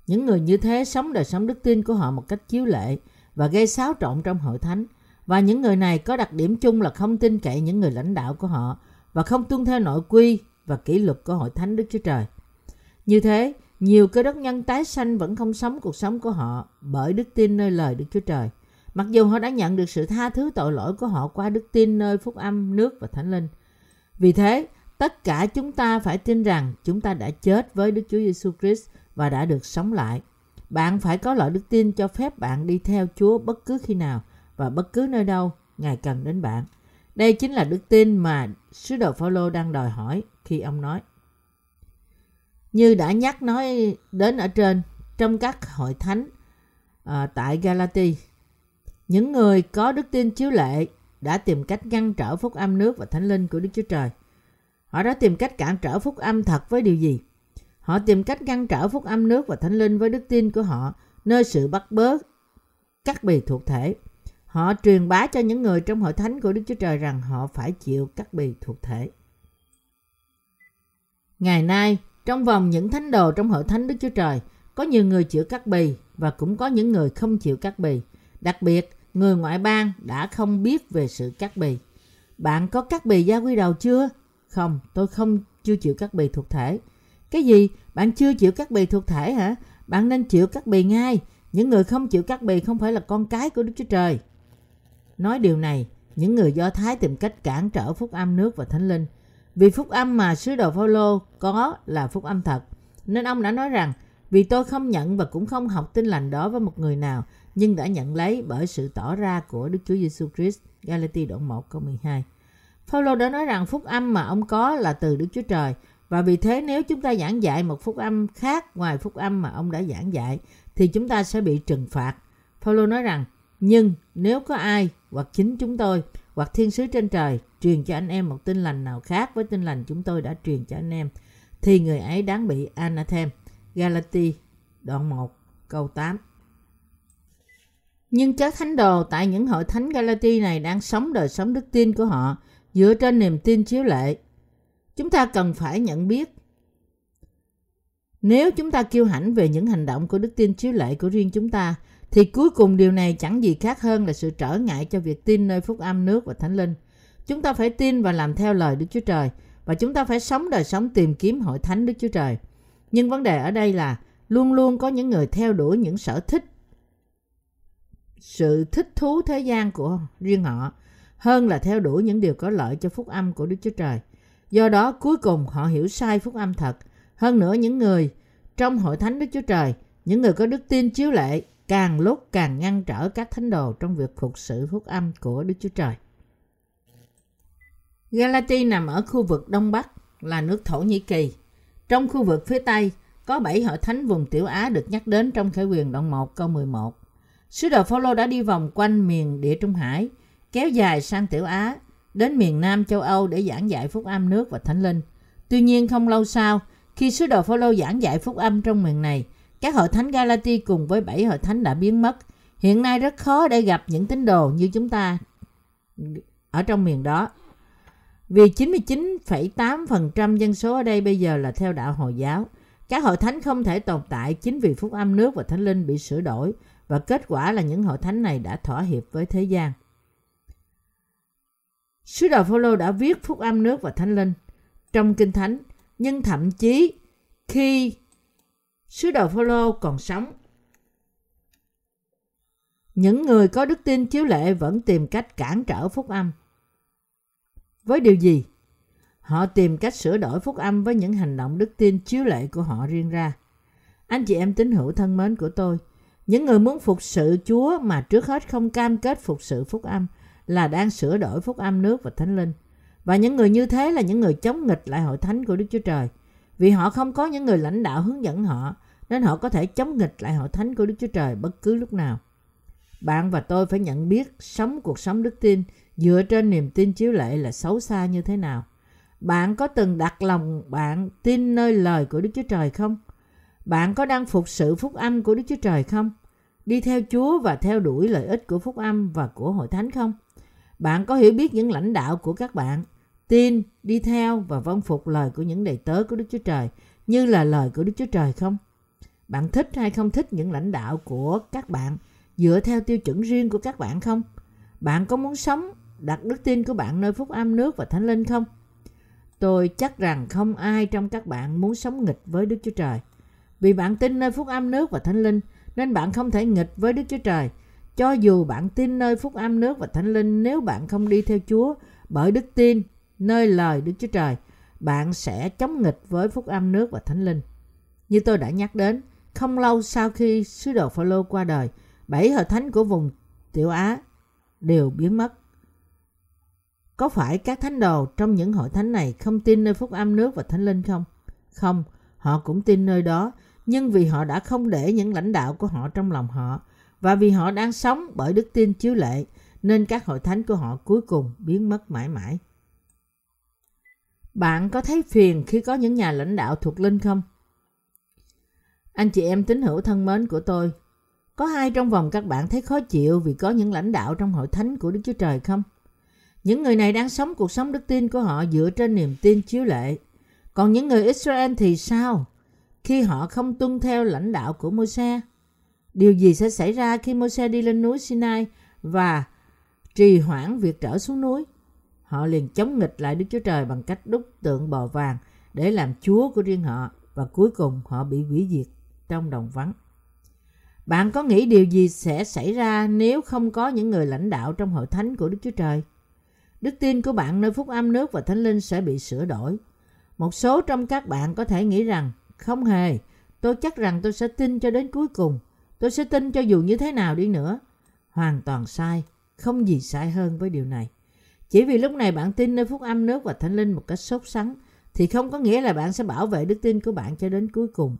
A: Những người như thế sống đời sống đức tin của họ một cách chiếu lệ và gây xáo trộn trong hội thánh. Và những người này có đặc điểm chung là không tin cậy những người lãnh đạo của họ và không tuân theo nội quy và kỷ luật của hội thánh Đức Chúa Trời. Như thế, nhiều cơ đốc nhân tái sanh vẫn không sống cuộc sống của họ bởi đức tin nơi lời Đức Chúa Trời. Mặc dù họ đã nhận được sự tha thứ tội lỗi của họ qua đức tin nơi phúc âm, nước và thánh linh. Vì thế, tất cả chúng ta phải tin rằng chúng ta đã chết với Đức Chúa Giêsu Christ và đã được sống lại. Bạn phải có loại đức tin cho phép bạn đi theo Chúa bất cứ khi nào và bất cứ nơi đâu Ngài cần đến bạn. Đây chính là đức tin mà sứ đồ Phaolô đang đòi hỏi khi ông nói. Như đã nhắc nói đến ở trên trong các hội thánh à, tại Galati, những người có đức tin chiếu lệ đã tìm cách ngăn trở phúc âm nước và thánh linh của Đức Chúa Trời. Họ đã tìm cách cản trở phúc âm thật với điều gì? Họ tìm cách ngăn trở phúc âm nước và thánh linh với đức tin của họ nơi sự bắt bớ các bì thuộc thể. Họ truyền bá cho những người trong hội thánh của Đức Chúa Trời rằng họ phải chịu các bì thuộc thể. Ngày nay, trong vòng những thánh đồ trong hội thánh Đức Chúa Trời, có nhiều người chịu cắt bì và cũng có những người không chịu cắt bì. Đặc biệt, người ngoại bang đã không biết về sự cắt bì. Bạn có cắt bì gia quy đầu chưa? Không, tôi không chưa chịu cắt bì thuộc thể. Cái gì? Bạn chưa chịu cắt bì thuộc thể hả? Bạn nên chịu cắt bì ngay. Những người không chịu cắt bì không phải là con cái của Đức Chúa Trời. Nói điều này, những người Do Thái tìm cách cản trở phúc âm nước và thánh linh. Vì phúc âm mà sứ đồ Phaolô có là phúc âm thật, nên ông đã nói rằng vì tôi không nhận và cũng không học tin lành đó với một người nào, nhưng đã nhận lấy bởi sự tỏ ra của Đức Chúa Giêsu Christ. Galati đoạn 1 câu 12. Phaolô đã nói rằng phúc âm mà ông có là từ Đức Chúa Trời và vì thế nếu chúng ta giảng dạy một phúc âm khác ngoài phúc âm mà ông đã giảng dạy, thì chúng ta sẽ bị trừng phạt. Phaolô nói rằng, nhưng nếu có ai hoặc chính chúng tôi hoặc thiên sứ trên trời truyền cho anh em một tin lành nào khác với tin lành chúng tôi đã truyền cho anh em, thì người ấy đáng bị anathem. Galati đoạn 1 câu 8 Nhưng các thánh đồ tại những hội thánh Galati này đang sống đời sống đức tin của họ, dựa trên niềm tin chiếu lệ. Chúng ta cần phải nhận biết, nếu chúng ta kiêu hãnh về những hành động của đức tin chiếu lệ của riêng chúng ta, thì cuối cùng điều này chẳng gì khác hơn là sự trở ngại cho việc tin nơi phúc âm nước và thánh linh. Chúng ta phải tin và làm theo lời Đức Chúa Trời, và chúng ta phải sống đời sống tìm kiếm hội thánh Đức Chúa Trời. Nhưng vấn đề ở đây là luôn luôn có những người theo đuổi những sở thích, sự thích thú thế gian của riêng họ hơn là theo đuổi những điều có lợi cho phúc âm của Đức Chúa Trời. Do đó cuối cùng họ hiểu sai phúc âm thật. Hơn nữa những người trong hội thánh Đức Chúa Trời, những người có đức tin chiếu lệ càng lúc càng ngăn trở các thánh đồ trong việc phục sự phúc âm của Đức Chúa Trời. Galati nằm ở khu vực Đông Bắc là nước Thổ Nhĩ Kỳ. Trong khu vực phía Tây có bảy hội thánh vùng Tiểu Á được nhắc đến trong Khải quyền đoạn 1 câu 11. Sứ đồ Phaolô đã đi vòng quanh miền Địa Trung Hải, kéo dài sang Tiểu Á, đến miền Nam châu Âu để giảng dạy phúc âm nước và thánh linh. Tuy nhiên không lâu sau, khi sứ đồ Phaolô giảng dạy phúc âm trong miền này, các hội thánh Galati cùng với bảy hội thánh đã biến mất. Hiện nay rất khó để gặp những tín đồ như chúng ta ở trong miền đó. Vì 99,8% dân số ở đây bây giờ là theo đạo Hồi giáo. Các hội thánh không thể tồn tại chính vì phúc âm nước và thánh linh bị sửa đổi và kết quả là những hội thánh này đã thỏa hiệp với thế gian. Sứ đồ Phaolô đã viết phúc âm nước và thánh linh trong kinh thánh, nhưng thậm chí khi sứ đồ Phaolô còn sống, những người có đức tin chiếu lệ vẫn tìm cách cản trở phúc âm. Với điều gì? Họ tìm cách sửa đổi phúc âm với những hành động đức tin chiếu lệ của họ riêng ra. Anh chị em tín hữu thân mến của tôi, những người muốn phục sự Chúa mà trước hết không cam kết phục sự phúc âm là đang sửa đổi phúc âm nước và thánh linh. Và những người như thế là những người chống nghịch lại hội thánh của Đức Chúa Trời. Vì họ không có những người lãnh đạo hướng dẫn họ, nên họ có thể chống nghịch lại hội thánh của Đức Chúa Trời bất cứ lúc nào. Bạn và tôi phải nhận biết sống cuộc sống đức tin dựa trên niềm tin chiếu lệ là xấu xa như thế nào. Bạn có từng đặt lòng bạn tin nơi lời của Đức Chúa Trời không? Bạn có đang phục sự phúc âm của Đức Chúa Trời không? Đi theo Chúa và theo đuổi lợi ích của phúc âm và của hội thánh không? Bạn có hiểu biết những lãnh đạo của các bạn, tin, đi theo và vâng phục lời của những đầy tớ của Đức Chúa Trời như là lời của Đức Chúa Trời không? Bạn thích hay không thích những lãnh đạo của các bạn dựa theo tiêu chuẩn riêng của các bạn không? Bạn có muốn sống đặt đức tin của bạn nơi phúc âm nước và thánh linh không? Tôi chắc rằng không ai trong các bạn muốn sống nghịch với Đức Chúa Trời. Vì bạn tin nơi phúc âm nước và thánh linh, nên bạn không thể nghịch với Đức Chúa Trời. Cho dù bạn tin nơi phúc âm nước và thánh linh, nếu bạn không đi theo Chúa bởi đức tin nơi lời Đức Chúa Trời, bạn sẽ chống nghịch với phúc âm nước và thánh linh. Như tôi đã nhắc đến, không lâu sau khi sứ đồ Phaolô qua đời, bảy hội thánh của vùng Tiểu Á đều biến mất. Có phải các thánh đồ trong những hội thánh này không tin nơi phúc âm nước và thánh linh không? Không, họ cũng tin nơi đó, nhưng vì họ đã không để những lãnh đạo của họ trong lòng họ và vì họ đang sống bởi đức tin chiếu lệ nên các hội thánh của họ cuối cùng biến mất mãi mãi. Bạn có thấy phiền khi có những nhà lãnh đạo thuộc linh không? Anh chị em tín hữu thân mến của tôi, có ai trong vòng các bạn thấy khó chịu vì có những lãnh đạo trong hội thánh của Đức Chúa Trời không? Những người này đang sống cuộc sống đức tin của họ dựa trên niềm tin chiếu lệ. Còn những người Israel thì sao? Khi họ không tuân theo lãnh đạo của Môi-se, điều gì sẽ xảy ra khi Môi-se đi lên núi Sinai và trì hoãn việc trở xuống núi? Họ liền chống nghịch lại Đức Chúa Trời bằng cách đúc tượng bò vàng để làm chúa của riêng họ và cuối cùng họ bị hủy diệt trong đồng vắng. Bạn có nghĩ điều gì sẽ xảy ra nếu không có những người lãnh đạo trong hội thánh của Đức Chúa Trời? Đức tin của bạn nơi phúc âm nước và thánh linh sẽ bị sửa đổi. Một số trong các bạn có thể nghĩ rằng không hề, tôi chắc rằng tôi sẽ tin cho đến cuối cùng. Tôi sẽ tin cho dù như thế nào đi nữa. Hoàn toàn sai, không gì sai hơn với điều này. Chỉ vì lúc này bạn tin nơi phúc âm nước và thánh linh một cách sốt sắng thì không có nghĩa là bạn sẽ bảo vệ đức tin của bạn cho đến cuối cùng.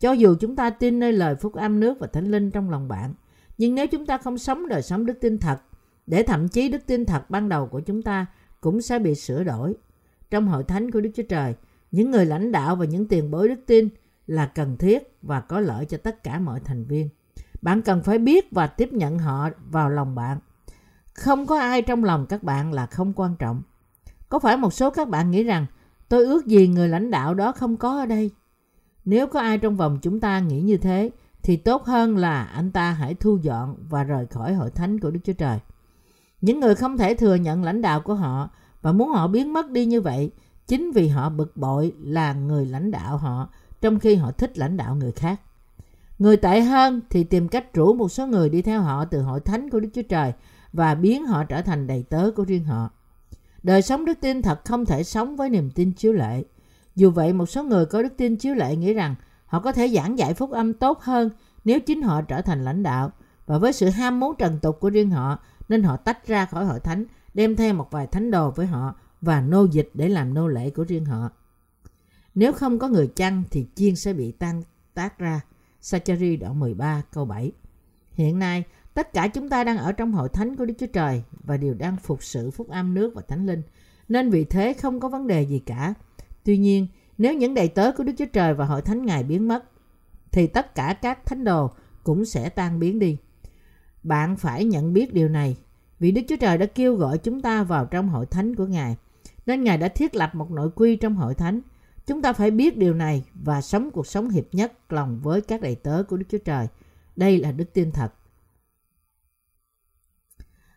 A: Cho dù chúng ta tin nơi lời phúc âm nước và thánh linh trong lòng bạn, nhưng nếu chúng ta không sống đời sống đức tin thật, để thậm chí đức tin thật ban đầu của chúng ta cũng sẽ bị sửa đổi. Trong hội thánh của Đức Chúa Trời, những người lãnh đạo và những tiền bối đức tin là cần thiết và có lợi cho tất cả mọi thành viên. Bạn cần phải biết và tiếp nhận họ vào lòng bạn. Không có ai trong lòng các bạn là không quan trọng. Có phải một số các bạn nghĩ rằng tôi ước gì người lãnh đạo đó không có ở đây? Nếu có ai trong vòng chúng ta nghĩ như thế, thì tốt hơn là anh ta hãy thu dọn và rời khỏi hội thánh của Đức Chúa Trời. Những người không thể thừa nhận lãnh đạo của họ và muốn họ biến mất đi như vậy chính vì họ bực bội là người lãnh đạo họ trong khi họ thích lãnh đạo người khác. Người tệ hơn thì tìm cách rủ một số người đi theo họ từ hội thánh của Đức Chúa Trời và biến họ trở thành đầy tớ của riêng họ. Đời sống đức tin thật không thể sống với niềm tin chiếu lệ. Dù vậy, một số người có đức tin chiếu lệ nghĩ rằng họ có thể giảng dạy phúc âm tốt hơn nếu chính họ trở thành lãnh đạo và với sự ham muốn trần tục của riêng họ nên họ tách ra khỏi hội thánh, đem theo một vài thánh đồ với họ và nô dịch để làm nô lệ của riêng họ. Nếu không có người chăn thì chiên sẽ bị tan tác ra. Sachari đoạn 13 câu 7 Hiện nay, tất cả chúng ta đang ở trong hội thánh của Đức Chúa Trời và đều đang phục sự phúc âm nước và thánh linh. Nên vì thế không có vấn đề gì cả. Tuy nhiên, nếu những đầy tớ của Đức Chúa Trời và hội thánh Ngài biến mất, thì tất cả các thánh đồ cũng sẽ tan biến đi. Bạn phải nhận biết điều này vì Đức Chúa Trời đã kêu gọi chúng ta vào trong hội thánh của Ngài. Nên Ngài đã thiết lập một nội quy trong hội thánh. Chúng ta phải biết điều này và sống cuộc sống hiệp nhất lòng với các đầy tớ của Đức Chúa Trời. Đây là đức tin thật.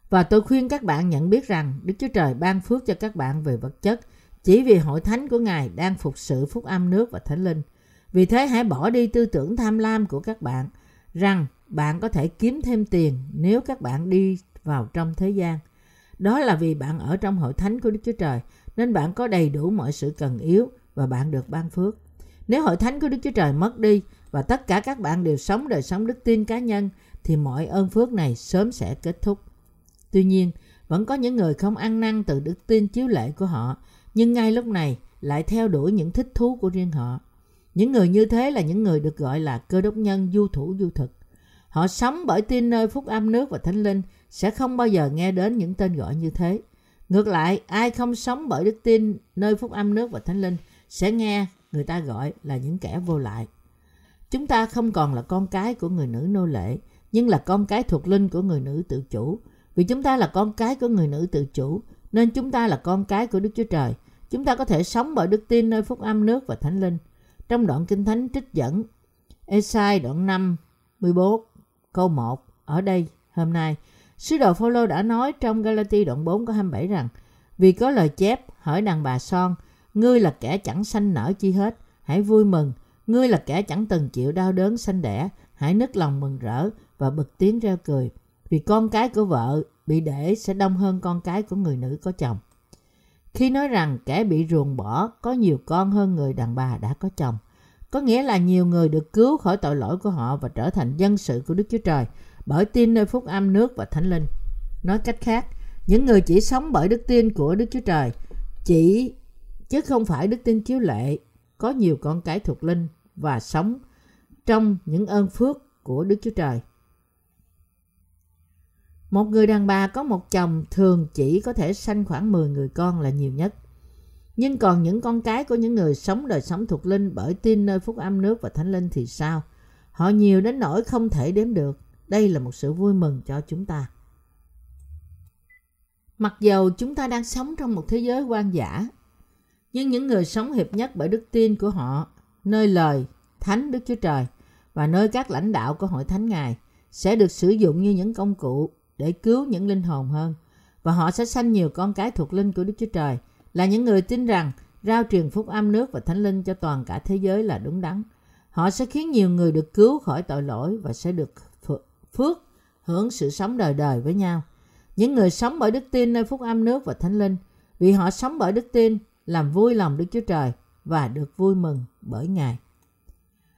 A: Và tôi khuyên các bạn nhận biết rằng Đức Chúa Trời ban phước cho các bạn về vật chất chỉ vì hội thánh của Ngài đang phục sự phúc âm nước và thánh linh. Vì thế hãy bỏ đi tư tưởng tham lam của các bạn rằng bạn có thể kiếm thêm tiền nếu các bạn đi vào trong thế gian. Đó là vì bạn ở trong hội thánh của Đức Chúa Trời nên bạn có đầy đủ mọi sự cần yếu và bạn được ban phước. Nếu hội thánh của Đức Chúa Trời mất đi và tất cả các bạn đều sống đời sống đức tin cá nhân thì mọi ơn phước này sớm sẽ kết thúc. Tuy nhiên, vẫn có những người không ăn năn từ đức tin chiếu lệ của họ, nhưng ngay lúc này lại theo đuổi những thích thú của riêng họ. Những người như thế là những người được gọi là cơ đốc nhân du thủ du thực. Họ sống bởi tin nơi phúc âm nước và thánh linh sẽ không bao giờ nghe đến những tên gọi như thế. Ngược lại, ai không sống bởi đức tin nơi phúc âm nước và thánh linh sẽ nghe người ta gọi là những kẻ vô lại. Chúng ta không còn là con cái của người nữ nô lệ, nhưng là con cái thuộc linh của người nữ tự chủ. Vì chúng ta là con cái của người nữ tự chủ, nên chúng ta là con cái của Đức Chúa Trời. Chúng ta có thể sống bởi đức tin nơi phúc âm nước và thánh linh. Trong đoạn Kinh Thánh trích dẫn Esai đoạn 5, 14 câu 1 ở đây hôm nay sứ đồ Phaolô đã nói trong Galati đoạn 4 có 27 rằng vì có lời chép hỏi đàn bà son ngươi là kẻ chẳng sanh nở chi hết hãy vui mừng Ngươi là kẻ chẳng từng chịu đau đớn sanh đẻ, hãy nức lòng mừng rỡ và bực tiếng reo cười. Vì con cái của vợ bị để sẽ đông hơn con cái của người nữ có chồng. Khi nói rằng kẻ bị ruồng bỏ có nhiều con hơn người đàn bà đã có chồng, có nghĩa là nhiều người được cứu khỏi tội lỗi của họ và trở thành dân sự của Đức Chúa Trời bởi tin nơi phúc âm nước và thánh linh. Nói cách khác, những người chỉ sống bởi đức tin của Đức Chúa Trời chỉ chứ không phải đức tin chiếu lệ có nhiều con cái thuộc linh và sống trong những ơn phước của Đức Chúa Trời. Một người đàn bà có một chồng thường chỉ có thể sanh khoảng 10 người con là nhiều nhất. Nhưng còn những con cái của những người sống đời sống thuộc linh bởi tin nơi phúc âm nước và thánh linh thì sao? Họ nhiều đến nỗi không thể đếm được. Đây là một sự vui mừng cho chúng ta. Mặc dầu chúng ta đang sống trong một thế giới quan giả nhưng những người sống hiệp nhất bởi đức tin của họ, nơi lời Thánh Đức Chúa Trời và nơi các lãnh đạo của hội thánh Ngài sẽ được sử dụng như những công cụ để cứu những linh hồn hơn. Và họ sẽ sanh nhiều con cái thuộc linh của Đức Chúa Trời là những người tin rằng rao truyền phúc âm nước và thánh linh cho toàn cả thế giới là đúng đắn. Họ sẽ khiến nhiều người được cứu khỏi tội lỗi và sẽ được phước hưởng sự sống đời đời với nhau. Những người sống bởi đức tin nơi phúc âm nước và thánh linh vì họ sống bởi đức tin làm vui lòng Đức Chúa Trời và được vui mừng bởi Ngài.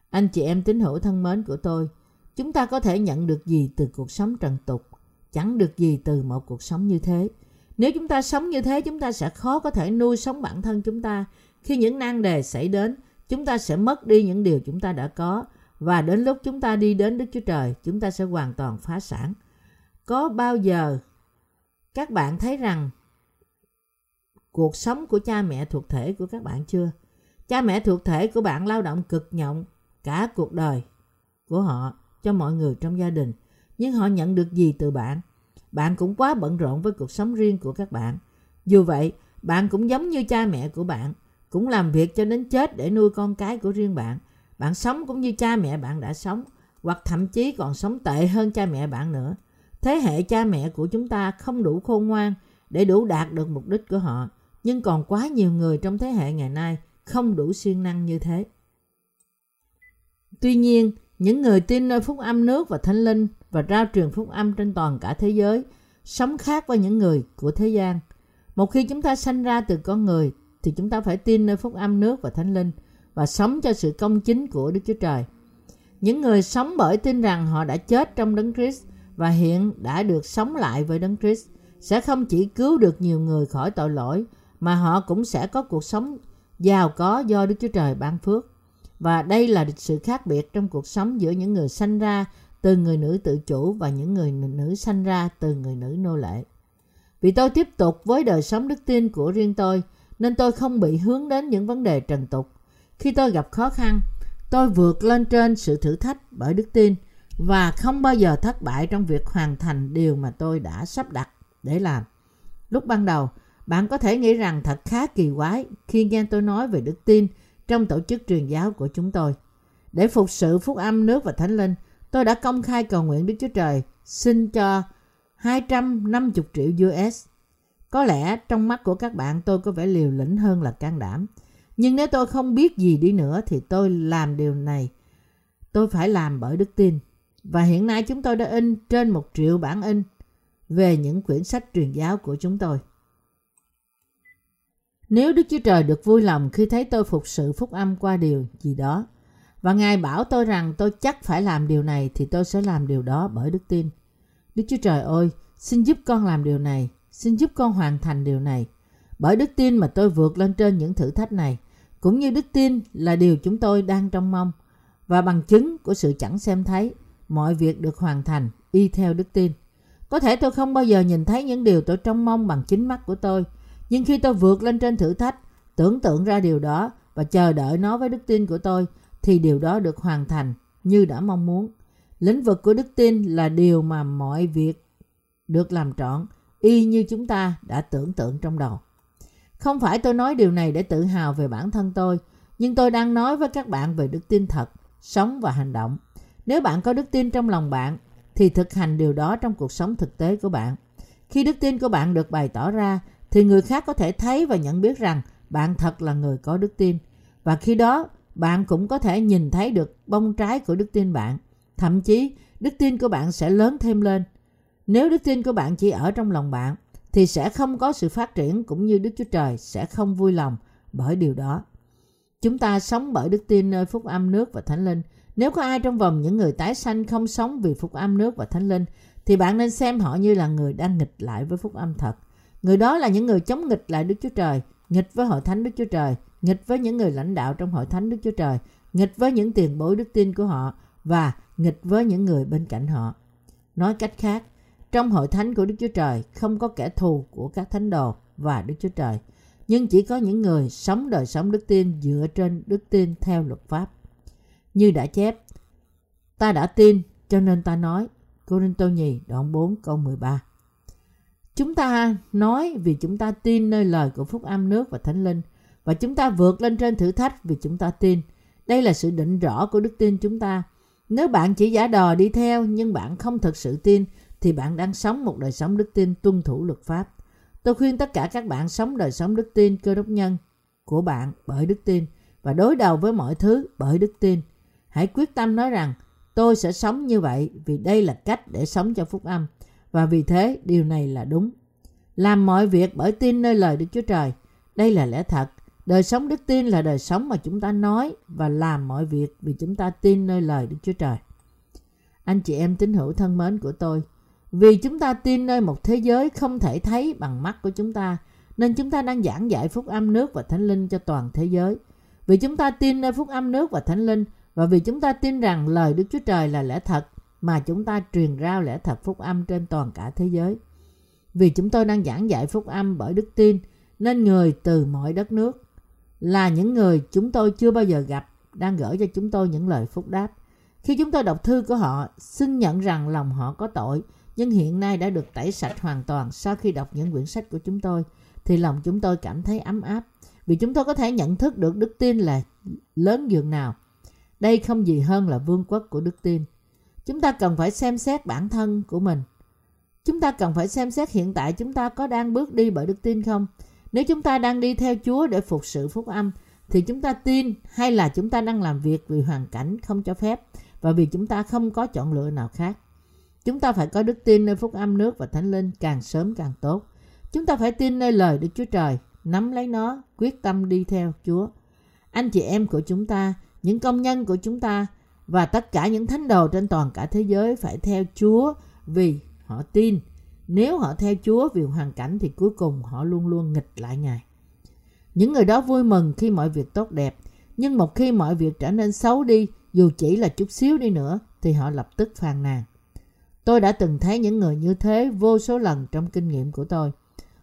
A: Anh chị em tín hữu thân mến của tôi, chúng ta có thể nhận được gì từ cuộc sống trần tục, chẳng được gì từ một cuộc sống như thế. Nếu chúng ta sống như thế, chúng ta sẽ khó có thể nuôi sống bản thân chúng ta. Khi những nan đề xảy đến, chúng ta sẽ mất đi những điều chúng ta đã có và đến lúc chúng ta đi đến Đức Chúa Trời, chúng ta sẽ hoàn toàn phá sản. Có bao giờ các bạn thấy rằng cuộc sống của cha mẹ thuộc thể của các bạn chưa? Cha mẹ thuộc thể của bạn lao động cực nhọc cả cuộc đời của họ cho mọi người trong gia đình. Nhưng họ nhận được gì từ bạn? Bạn cũng quá bận rộn với cuộc sống riêng của các bạn. Dù vậy, bạn cũng giống như cha mẹ của bạn, cũng làm việc cho đến chết để nuôi con cái của riêng bạn. Bạn sống cũng như cha mẹ bạn đã sống, hoặc thậm chí còn sống tệ hơn cha mẹ bạn nữa. Thế hệ cha mẹ của chúng ta không đủ khôn ngoan để đủ đạt được mục đích của họ, nhưng còn quá nhiều người trong thế hệ ngày nay không đủ siêng năng như thế. Tuy nhiên, những người tin nơi phúc âm nước và thánh linh và rao truyền phúc âm trên toàn cả thế giới sống khác với những người của thế gian. Một khi chúng ta sanh ra từ con người thì chúng ta phải tin nơi phúc âm nước và thánh linh và sống cho sự công chính của Đức Chúa Trời. Những người sống bởi tin rằng họ đã chết trong đấng Christ và hiện đã được sống lại với đấng Christ sẽ không chỉ cứu được nhiều người khỏi tội lỗi mà họ cũng sẽ có cuộc sống giàu có do Đức Chúa Trời ban phước. Và đây là sự khác biệt trong cuộc sống giữa những người sanh ra từ người nữ tự chủ và những người nữ sanh ra từ người nữ nô lệ. Vì tôi tiếp tục với đời sống đức tin của riêng tôi, nên tôi không bị hướng đến những vấn đề trần tục. Khi tôi gặp khó khăn, tôi vượt lên trên sự thử thách bởi đức tin và không bao giờ thất bại trong việc hoàn thành điều mà tôi đã sắp đặt để làm. Lúc ban đầu, bạn có thể nghĩ rằng thật khá kỳ quái khi nghe tôi nói về đức tin trong tổ chức truyền giáo của chúng tôi. Để phục sự phúc âm nước và thánh linh, tôi đã công khai cầu nguyện Đức Chúa Trời xin cho 250 triệu US. Có lẽ trong mắt của các bạn tôi có vẻ liều lĩnh hơn là can đảm. Nhưng nếu tôi không biết gì đi nữa thì tôi làm điều này. Tôi phải làm bởi đức tin. Và hiện nay chúng tôi đã in trên một triệu bản in về những quyển sách truyền giáo của chúng tôi. Nếu Đức Chúa Trời được vui lòng khi thấy tôi phục sự phúc âm qua điều gì đó, và Ngài bảo tôi rằng tôi chắc phải làm điều này thì tôi sẽ làm điều đó bởi đức tin. Đức Chúa Trời ơi, xin giúp con làm điều này, xin giúp con hoàn thành điều này. Bởi đức tin mà tôi vượt lên trên những thử thách này, cũng như đức tin là điều chúng tôi đang trông mong, và bằng chứng của sự chẳng xem thấy, mọi việc được hoàn thành y theo đức tin. Có thể tôi không bao giờ nhìn thấy những điều tôi trông mong bằng chính mắt của tôi, nhưng khi tôi vượt lên trên thử thách, tưởng tượng ra điều đó và chờ đợi nó với đức tin của tôi, thì điều đó được hoàn thành như đã mong muốn. Lĩnh vực của đức tin là điều mà mọi việc được làm trọn, y như chúng ta đã tưởng tượng trong đầu. Không phải tôi nói điều này để tự hào về bản thân tôi, nhưng tôi đang nói với các bạn về đức tin thật, sống và hành động. Nếu bạn có đức tin trong lòng bạn, thì thực hành điều đó trong cuộc sống thực tế của bạn. Khi đức tin của bạn được bày tỏ ra, thì người khác có thể thấy và nhận biết rằng bạn thật là người có đức tin. Và khi đó, bạn cũng có thể nhìn thấy được bông trái của đức tin bạn. Thậm chí, đức tin của bạn sẽ lớn thêm lên. Nếu đức tin của bạn chỉ ở trong lòng bạn, thì sẽ không có sự phát triển cũng như Đức Chúa Trời sẽ không vui lòng bởi điều đó. Chúng ta sống bởi đức tin nơi phúc âm nước và thánh linh. Nếu có ai trong vòng những người tái sanh không sống vì phúc âm nước và thánh linh, thì bạn nên xem họ như là người đang nghịch lại với phúc âm thật. Người đó là những người chống nghịch lại Đức Chúa Trời, nghịch với hội thánh Đức Chúa Trời, nghịch với những người lãnh đạo trong hội thánh Đức Chúa Trời, nghịch với những tiền bối đức tin của họ và nghịch với những người bên cạnh họ. Nói cách khác, trong hội thánh của Đức Chúa Trời không có kẻ thù của các thánh đồ và Đức Chúa Trời, nhưng chỉ có những người sống đời sống đức tin dựa trên đức tin theo luật pháp. Như đã chép, ta đã tin cho nên ta nói. Cô Rinh Tô Nhì đoạn 4 câu 13 Chúng ta nói vì chúng ta tin nơi lời của Phúc Âm nước và Thánh Linh và chúng ta vượt lên trên thử thách vì chúng ta tin. Đây là sự định rõ của đức tin chúng ta. Nếu bạn chỉ giả đò đi theo nhưng bạn không thực sự tin, thì bạn đang sống một đời sống đức tin tuân thủ luật pháp. Tôi khuyên tất cả các bạn sống đời sống đức tin, cơ đốc nhân của bạn bởi đức tin và đối đầu với mọi thứ bởi đức tin. Hãy quyết tâm nói rằng, tôi sẽ sống như vậy vì đây là cách để sống cho phúc âm và vì thế điều này là đúng. Làm mọi việc bởi tin nơi lời Đức Chúa Trời. Đây là lẽ thật. Đời sống đức tin là đời sống mà chúng ta nói và làm mọi việc vì chúng ta tin nơi lời Đức Chúa Trời. Anh chị em tín hữu thân mến của tôi, vì chúng ta tin nơi một thế giới không thể thấy bằng mắt của chúng ta, nên chúng ta đang giảng dạy phúc âm nước và thánh linh cho toàn thế giới. Vì chúng ta tin nơi phúc âm nước và thánh linh và vì chúng ta tin rằng lời Đức Chúa Trời là lẽ thật mà chúng ta truyền rao lẽ thật phúc âm trên toàn cả thế giới. Vì chúng tôi đang giảng dạy phúc âm bởi đức tin nên người từ mọi đất nước là những người chúng tôi chưa bao giờ gặp đang gửi cho chúng tôi những lời phúc đáp. Khi chúng tôi đọc thư của họ, xin nhận rằng lòng họ có tội nhưng hiện nay đã được tẩy sạch hoàn toàn sau khi đọc những quyển sách của chúng tôi, thì lòng chúng tôi cảm thấy ấm áp vì chúng tôi có thể nhận thức được đức tin là lớn dường nào. Đây không gì hơn là vương quốc của đức tin. Chúng ta cần phải xem xét bản thân của mình. Chúng ta cần phải xem xét hiện tại chúng ta có đang bước đi bởi đức tin không? Nếu chúng ta đang đi theo Chúa để phục sự phúc âm, thì chúng ta tin hay là chúng ta đang làm việc vì hoàn cảnh không cho phép và vì chúng ta không có chọn lựa nào khác. Chúng ta phải có đức tin nơi phúc âm nước và thánh linh càng sớm càng tốt. Chúng ta phải tin nơi lời Đức Chúa Trời, nắm lấy nó, quyết tâm đi theo Chúa. Anh chị em của chúng ta, những công nhân của chúng ta và tất cả những thánh đồ trên toàn cả thế giới phải theo Chúa vì họ tin. Nếu họ theo Chúa vì hoàn cảnh thì cuối cùng họ luôn luôn nghịch lại Ngài. Những người đó vui mừng khi mọi việc tốt đẹp, nhưng một khi mọi việc trở nên xấu đi, dù chỉ là chút xíu đi nữa, thì họ lập tức phàn nàn. Tôi đã từng thấy những người như thế vô số lần trong kinh nghiệm của tôi.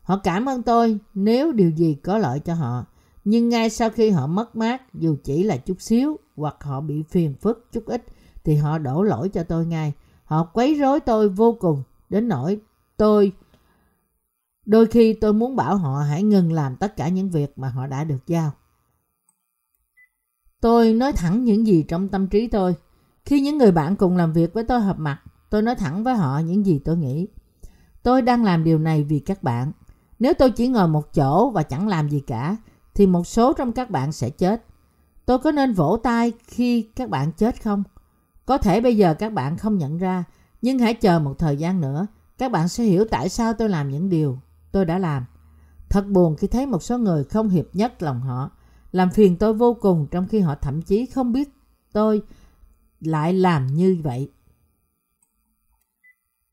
A: Họ cảm ơn tôi nếu điều gì có lợi cho họ. Nhưng ngay sau khi họ mất mát, dù chỉ là chút xíu hoặc họ bị phiền phức chút ít, thì họ đổ lỗi cho tôi ngay. Họ quấy rối tôi vô cùng, đến nỗi tôi... Đôi khi tôi muốn bảo họ hãy ngừng làm tất cả những việc mà họ đã được giao. Tôi nói thẳng những gì trong tâm trí tôi. Khi những người bạn cùng làm việc với tôi hợp mặt, Tôi nói thẳng với họ những gì tôi nghĩ. Tôi đang làm điều này vì các bạn. Nếu tôi chỉ ngồi một chỗ và chẳng làm gì cả, thì một số trong các bạn sẽ chết. Tôi có nên vỗ tay khi các bạn chết không? Có thể bây giờ các bạn không nhận ra, nhưng hãy chờ một thời gian nữa, các bạn sẽ hiểu tại sao tôi làm những điều tôi đã làm. Thật buồn khi thấy một số người không hiệp nhất lòng họ, làm phiền tôi vô cùng trong khi họ thậm chí không biết tôi lại làm như vậy.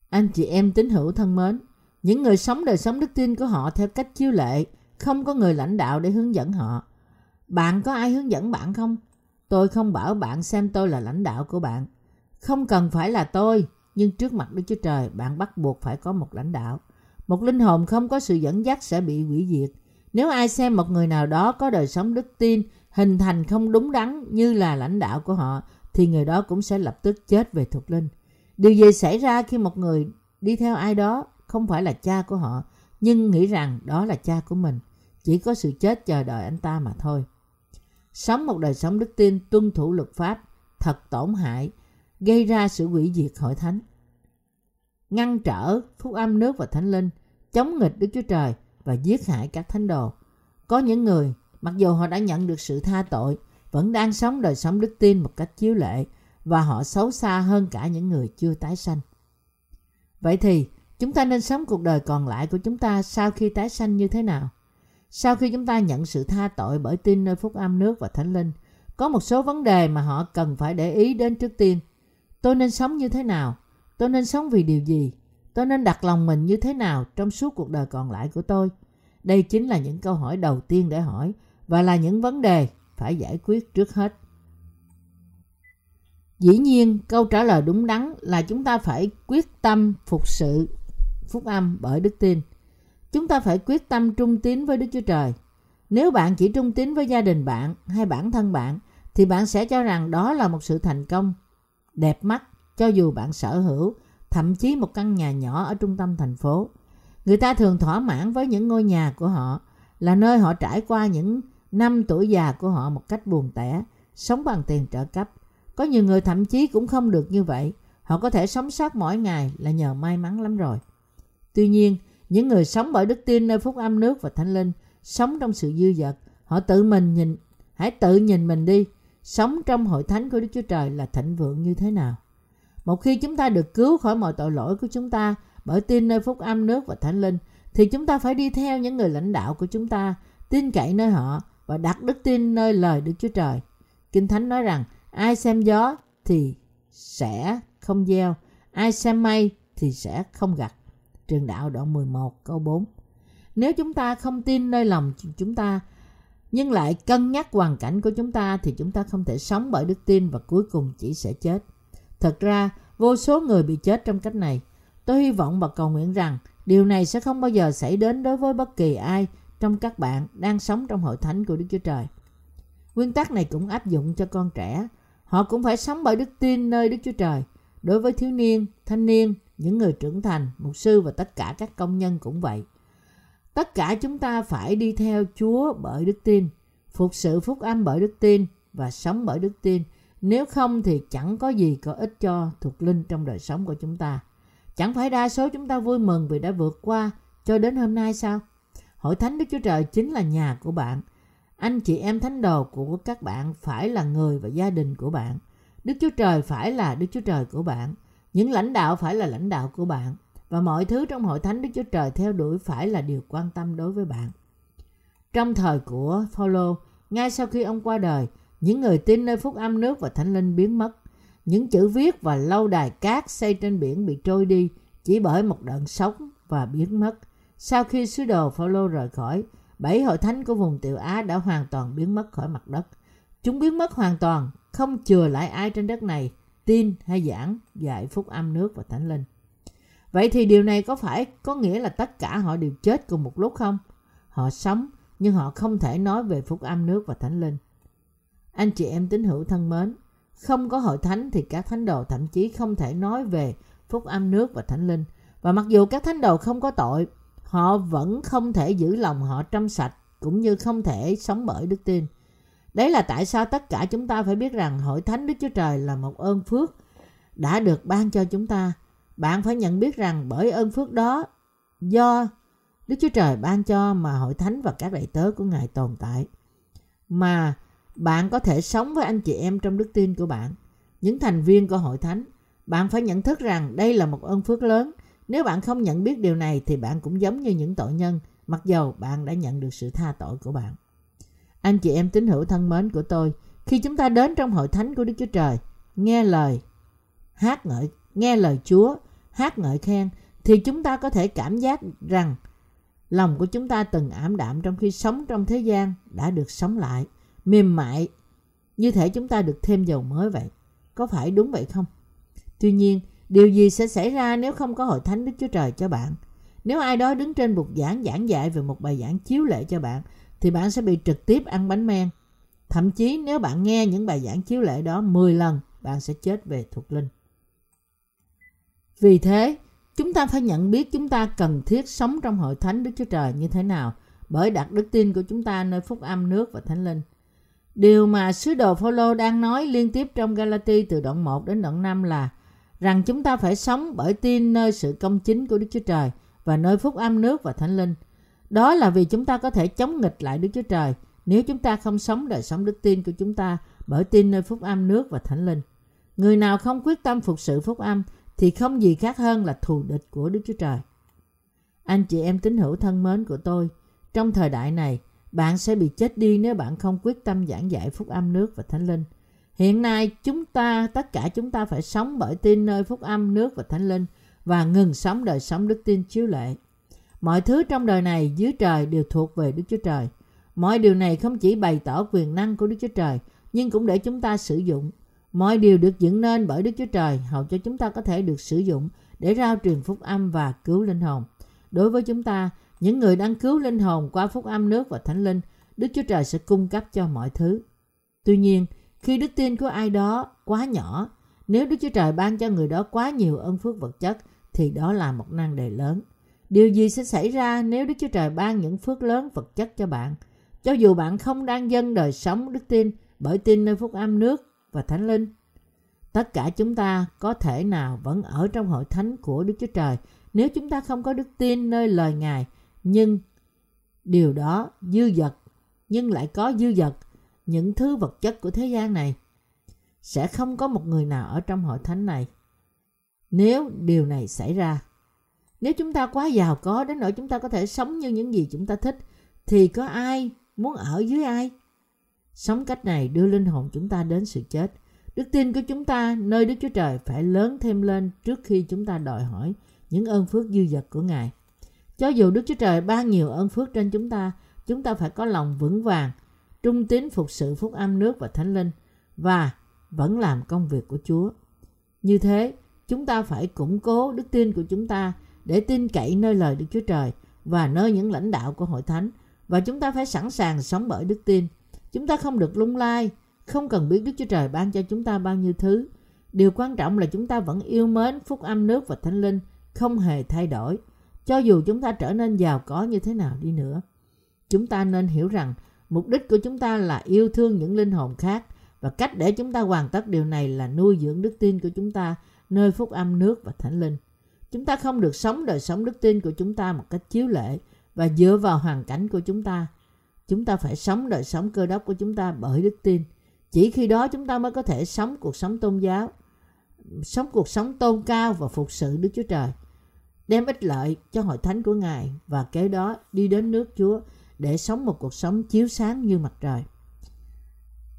A: Anh chị em tín hữu thân mến, những người sống đời sống đức tin của họ theo cách chiếu lệ, không có người lãnh đạo để hướng dẫn họ. Bạn có ai hướng dẫn bạn không? Tôi không bảo bạn xem tôi là lãnh đạo của bạn. Không cần phải là tôi, nhưng trước mặt Đức Chúa Trời, bạn bắt buộc phải có một lãnh đạo. Một linh hồn không có sự dẫn dắt sẽ bị hủy diệt. Nếu ai xem một người nào đó có đời sống đức tin, hình thành không đúng đắn như là lãnh đạo của họ, thì người đó cũng sẽ lập tức chết về thuộc linh. Điều gì xảy ra khi một người đi theo ai đó không phải là cha của họ, nhưng nghĩ rằng đó là cha của mình. Chỉ có sự chết chờ đợi anh ta mà thôi. Sống một đời sống đức tin tuân thủ luật pháp thật tổn hại, gây ra sự hủy diệt hội thánh. Ngăn trở phúc âm nước và thánh linh, chống nghịch Đức Chúa Trời và giết hại các thánh đồ. Có những người, mặc dù họ đã nhận được sự tha tội, vẫn đang sống đời sống đức tin một cách chiếu lệ và họ xấu xa hơn cả những người chưa tái sanh. Vậy thì chúng ta nên sống cuộc đời còn lại của chúng ta sau khi tái sanh như thế nào? Sau khi chúng ta nhận sự tha tội bởi tin nơi phúc âm nước và thánh linh, có một số vấn đề mà họ cần phải để ý đến trước tiên. Tôi nên sống như thế nào? Tôi nên sống vì điều gì? Tôi nên đặt lòng mình như thế nào trong suốt cuộc đời còn lại của tôi? Đây chính là những câu hỏi đầu tiên để hỏi và là những vấn đề phải giải quyết trước hết. Dĩ nhiên, câu trả lời đúng đắn là chúng ta phải quyết tâm phục sự phúc âm bởi đức tin. Chúng ta phải quyết tâm trung tín với Đức Chúa Trời. Nếu bạn chỉ trung tín với gia đình bạn hay bản thân bạn thì bạn sẽ cho rằng đó là một sự thành công đẹp mắt cho dù bạn sở hữu thậm chí một căn nhà nhỏ ở trung tâm thành phố. Người ta thường thỏa mãn với những ngôi nhà của họ là nơi họ trải qua những năm tuổi già của họ một cách buồn tẻ, sống bằng tiền trợ cấp. Có nhiều người thậm chí cũng không được như vậy. Họ có thể sống sót mỗi ngày là nhờ may mắn lắm rồi. Tuy nhiên, những người sống bởi đức tin nơi phúc âm nước và thánh linh, sống trong sự dư dật, họ tự mình nhìn, hãy tự nhìn mình đi, sống trong hội thánh của Đức Chúa Trời là thịnh vượng như thế nào. Một khi chúng ta được cứu khỏi mọi tội lỗi của chúng ta bởi tin nơi phúc âm nước và thánh linh, thì chúng ta phải đi theo những người lãnh đạo của chúng ta, tin cậy nơi họ và đặt đức tin nơi lời Đức Chúa Trời. Kinh Thánh nói rằng ai xem gió thì sẽ không gieo, ai xem mây thì sẽ không gặt. Trường đạo đoạn 11 câu 4 Nếu chúng ta không tin nơi lòng chúng ta nhưng lại cân nhắc hoàn cảnh của chúng ta thì chúng ta không thể sống bởi đức tin và cuối cùng chỉ sẽ chết. Thật ra, vô số người bị chết trong cách này. Tôi hy vọng và cầu nguyện rằng điều này sẽ không bao giờ xảy đến đối với bất kỳ ai trong các bạn đang sống trong hội thánh của Đức Chúa Trời. Nguyên tắc này cũng áp dụng cho con trẻ. Họ cũng phải sống bởi đức tin nơi Đức Chúa Trời. Đối với thiếu niên, thanh niên, những người trưởng thành, mục sư và tất cả các công nhân cũng vậy. Tất cả chúng ta phải đi theo Chúa bởi đức tin, phục sự phúc âm bởi đức tin và sống bởi đức tin. Nếu không thì chẳng có gì có ích cho thuộc linh trong đời sống của chúng ta. Chẳng phải đa số chúng ta vui mừng vì đã vượt qua cho đến hôm nay sao? Hội Thánh Đức Chúa Trời chính là nhà của bạn. Anh chị em thánh đồ của các bạn phải là người và gia đình của bạn. Đức Chúa Trời phải là Đức Chúa Trời của bạn. Những lãnh đạo phải là lãnh đạo của bạn. Và mọi thứ trong hội thánh Đức Chúa Trời theo đuổi phải là điều quan tâm đối với bạn. Trong thời của Phaolô, ngay sau khi ông qua đời, những người tin nơi phúc âm nước và thánh linh biến mất. Những chữ viết và lâu đài cát xây trên biển bị trôi đi chỉ bởi một đợt sóng và biến mất. Sau khi sứ đồ Phaolô rời khỏi, bảy hội thánh của vùng Tiểu Á đã hoàn toàn biến mất khỏi mặt đất. Chúng biến mất hoàn toàn, không chừa lại ai trên đất này tin hay giảng dạy phúc âm nước và thánh linh. Vậy thì điều này có phải có nghĩa là tất cả họ đều chết cùng một lúc không? Họ sống nhưng họ không thể nói về phúc âm nước và thánh linh. Anh chị em tín hữu thân mến, không có hội thánh thì các thánh đồ thậm chí không thể nói về phúc âm nước và thánh linh. Và mặc dù các thánh đồ không có tội, họ vẫn không thể giữ lòng họ trong sạch cũng như không thể sống bởi đức tin. Đấy là tại sao tất cả chúng ta phải biết rằng hội thánh Đức Chúa Trời là một ơn phước đã được ban cho chúng ta. Bạn phải nhận biết rằng bởi ơn phước đó do Đức Chúa Trời ban cho mà hội thánh và các đại tớ của Ngài tồn tại. Mà bạn có thể sống với anh chị em trong đức tin của bạn. Những thành viên của hội thánh, bạn phải nhận thức rằng đây là một ơn phước lớn. Nếu bạn không nhận biết điều này thì bạn cũng giống như những tội nhân, mặc dầu bạn đã nhận được sự tha tội của bạn. Anh chị em tín hữu thân mến của tôi, khi chúng ta đến trong hội thánh của Đức Chúa Trời, nghe lời hát ngợi, nghe lời Chúa, hát ngợi khen, thì chúng ta có thể cảm giác rằng lòng của chúng ta từng ảm đạm trong khi sống trong thế gian đã được sống lại, mềm mại, như thể chúng ta được thêm dầu mới vậy. Có phải đúng vậy không? Tuy nhiên, điều gì sẽ xảy ra nếu không có hội thánh Đức Chúa Trời cho bạn? Nếu ai đó đứng trên bục giảng giảng dạy về một bài giảng chiếu lệ cho bạn, thì bạn sẽ bị trực tiếp ăn bánh men. Thậm chí nếu bạn nghe những bài giảng chiếu lệ đó 10 lần, bạn sẽ chết về thuộc linh. Vì thế, chúng ta phải nhận biết chúng ta cần thiết sống trong hội thánh Đức Chúa Trời như thế nào bởi đặt đức tin của chúng ta nơi phúc âm nước và thánh linh. Điều mà sứ đồ Phaolô đang nói liên tiếp trong Galati từ đoạn 1 đến đoạn 5 là rằng chúng ta phải sống bởi tin nơi sự công chính của Đức Chúa Trời và nơi phúc âm nước và thánh linh – đó là vì chúng ta có thể chống nghịch lại Đức Chúa Trời nếu chúng ta không sống đời sống đức tin của chúng ta bởi tin nơi phúc âm nước và thánh linh. Người nào không quyết tâm phục sự phúc âm thì không gì khác hơn là thù địch của Đức Chúa Trời. Anh chị em tín hữu thân mến của tôi, trong thời đại này, bạn sẽ bị chết đi nếu bạn không quyết tâm giảng dạy phúc âm nước và thánh linh. Hiện nay chúng ta, tất cả chúng ta phải sống bởi tin nơi phúc âm nước và thánh linh và ngừng sống đời sống đức tin chiếu lệ. Mọi thứ trong đời này dưới trời đều thuộc về Đức Chúa Trời. Mọi điều này không chỉ bày tỏ quyền năng của Đức Chúa Trời, nhưng cũng để chúng ta sử dụng. Mọi điều được dựng nên bởi Đức Chúa Trời hầu cho chúng ta có thể được sử dụng để rao truyền phúc âm và cứu linh hồn. Đối với chúng ta, những người đang cứu linh hồn qua phúc âm nước và thánh linh, Đức Chúa Trời sẽ cung cấp cho mọi thứ. Tuy nhiên, khi đức tin của ai đó quá nhỏ, nếu Đức Chúa Trời ban cho người đó quá nhiều ân phước vật chất, thì đó là một năng đề lớn. Điều gì sẽ xảy ra nếu Đức Chúa Trời ban những phước lớn vật chất cho bạn? Cho dù bạn không đang dâng đời sống đức tin bởi tin nơi phúc âm nước và thánh linh. Tất cả chúng ta có thể nào vẫn ở trong hội thánh của Đức Chúa Trời nếu chúng ta không có đức tin nơi lời Ngài, nhưng điều đó dư dật, nhưng lại có dư dật những thứ vật chất của thế gian này. Sẽ không có một người nào ở trong hội thánh này nếu điều này xảy ra. Nếu chúng ta quá giàu có đến nỗi chúng ta có thể sống như những gì chúng ta thích, thì có ai muốn ở dưới ai? Sống cách này đưa linh hồn chúng ta đến sự chết. Đức tin của chúng ta nơi Đức Chúa Trời phải lớn thêm lên trước khi chúng ta đòi hỏi những ơn phước dư dật của Ngài. Cho dù Đức Chúa Trời ban nhiều ơn phước trên chúng ta, chúng ta phải có lòng vững vàng, trung tín phục sự phúc âm nước và thánh linh và vẫn làm công việc của Chúa. Như thế, chúng ta phải củng cố đức tin của chúng ta để tin cậy nơi lời Đức Chúa Trời và nơi những lãnh đạo của hội thánh và chúng ta phải sẵn sàng sống bởi đức tin. Chúng ta không được lung lai, không cần biết Đức Chúa Trời ban cho chúng ta bao nhiêu thứ. Điều quan trọng là chúng ta vẫn yêu mến phúc âm nước và thánh linh, không hề thay đổi. Cho dù chúng ta trở nên giàu có như thế nào đi nữa. Chúng ta nên hiểu rằng mục đích của chúng ta là yêu thương những linh hồn khác và cách để chúng ta hoàn tất điều này là nuôi dưỡng đức tin của chúng ta nơi phúc âm nước và thánh linh. Chúng ta không được sống đời sống đức tin của chúng ta một cách chiếu lệ và dựa vào hoàn cảnh của chúng ta. Chúng ta phải sống đời sống cơ đốc của chúng ta bởi đức tin. Chỉ khi đó chúng ta mới có thể sống cuộc sống tôn giáo, sống cuộc sống tôn cao và phục sự Đức Chúa Trời, đem ích lợi cho hội thánh của Ngài và kế đó đi đến nước Chúa để sống một cuộc sống chiếu sáng như mặt trời.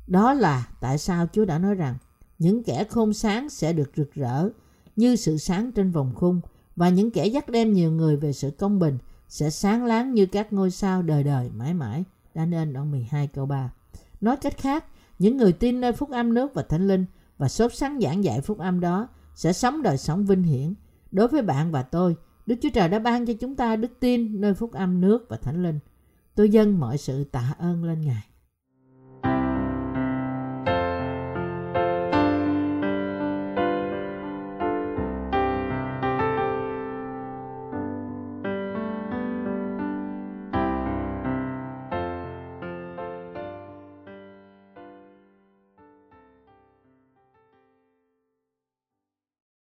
A: Đó là tại sao Chúa đã nói rằng những kẻ khôn sáng sẽ được rực rỡ như sự sáng trên vòng khung và những kẻ dắt đem nhiều người về sự công bình sẽ sáng láng như các ngôi sao đời đời mãi mãi. Đã nên đoạn 12 câu 3. Nói cách khác, những người tin nơi phúc âm nước và thánh linh và sốt sắng giảng dạy phúc âm đó sẽ sống đời sống vinh hiển. Đối với bạn và tôi, Đức Chúa Trời đã ban cho chúng ta đức tin nơi phúc âm nước và thánh linh. Tôi dâng mọi sự tạ ơn lên Ngài.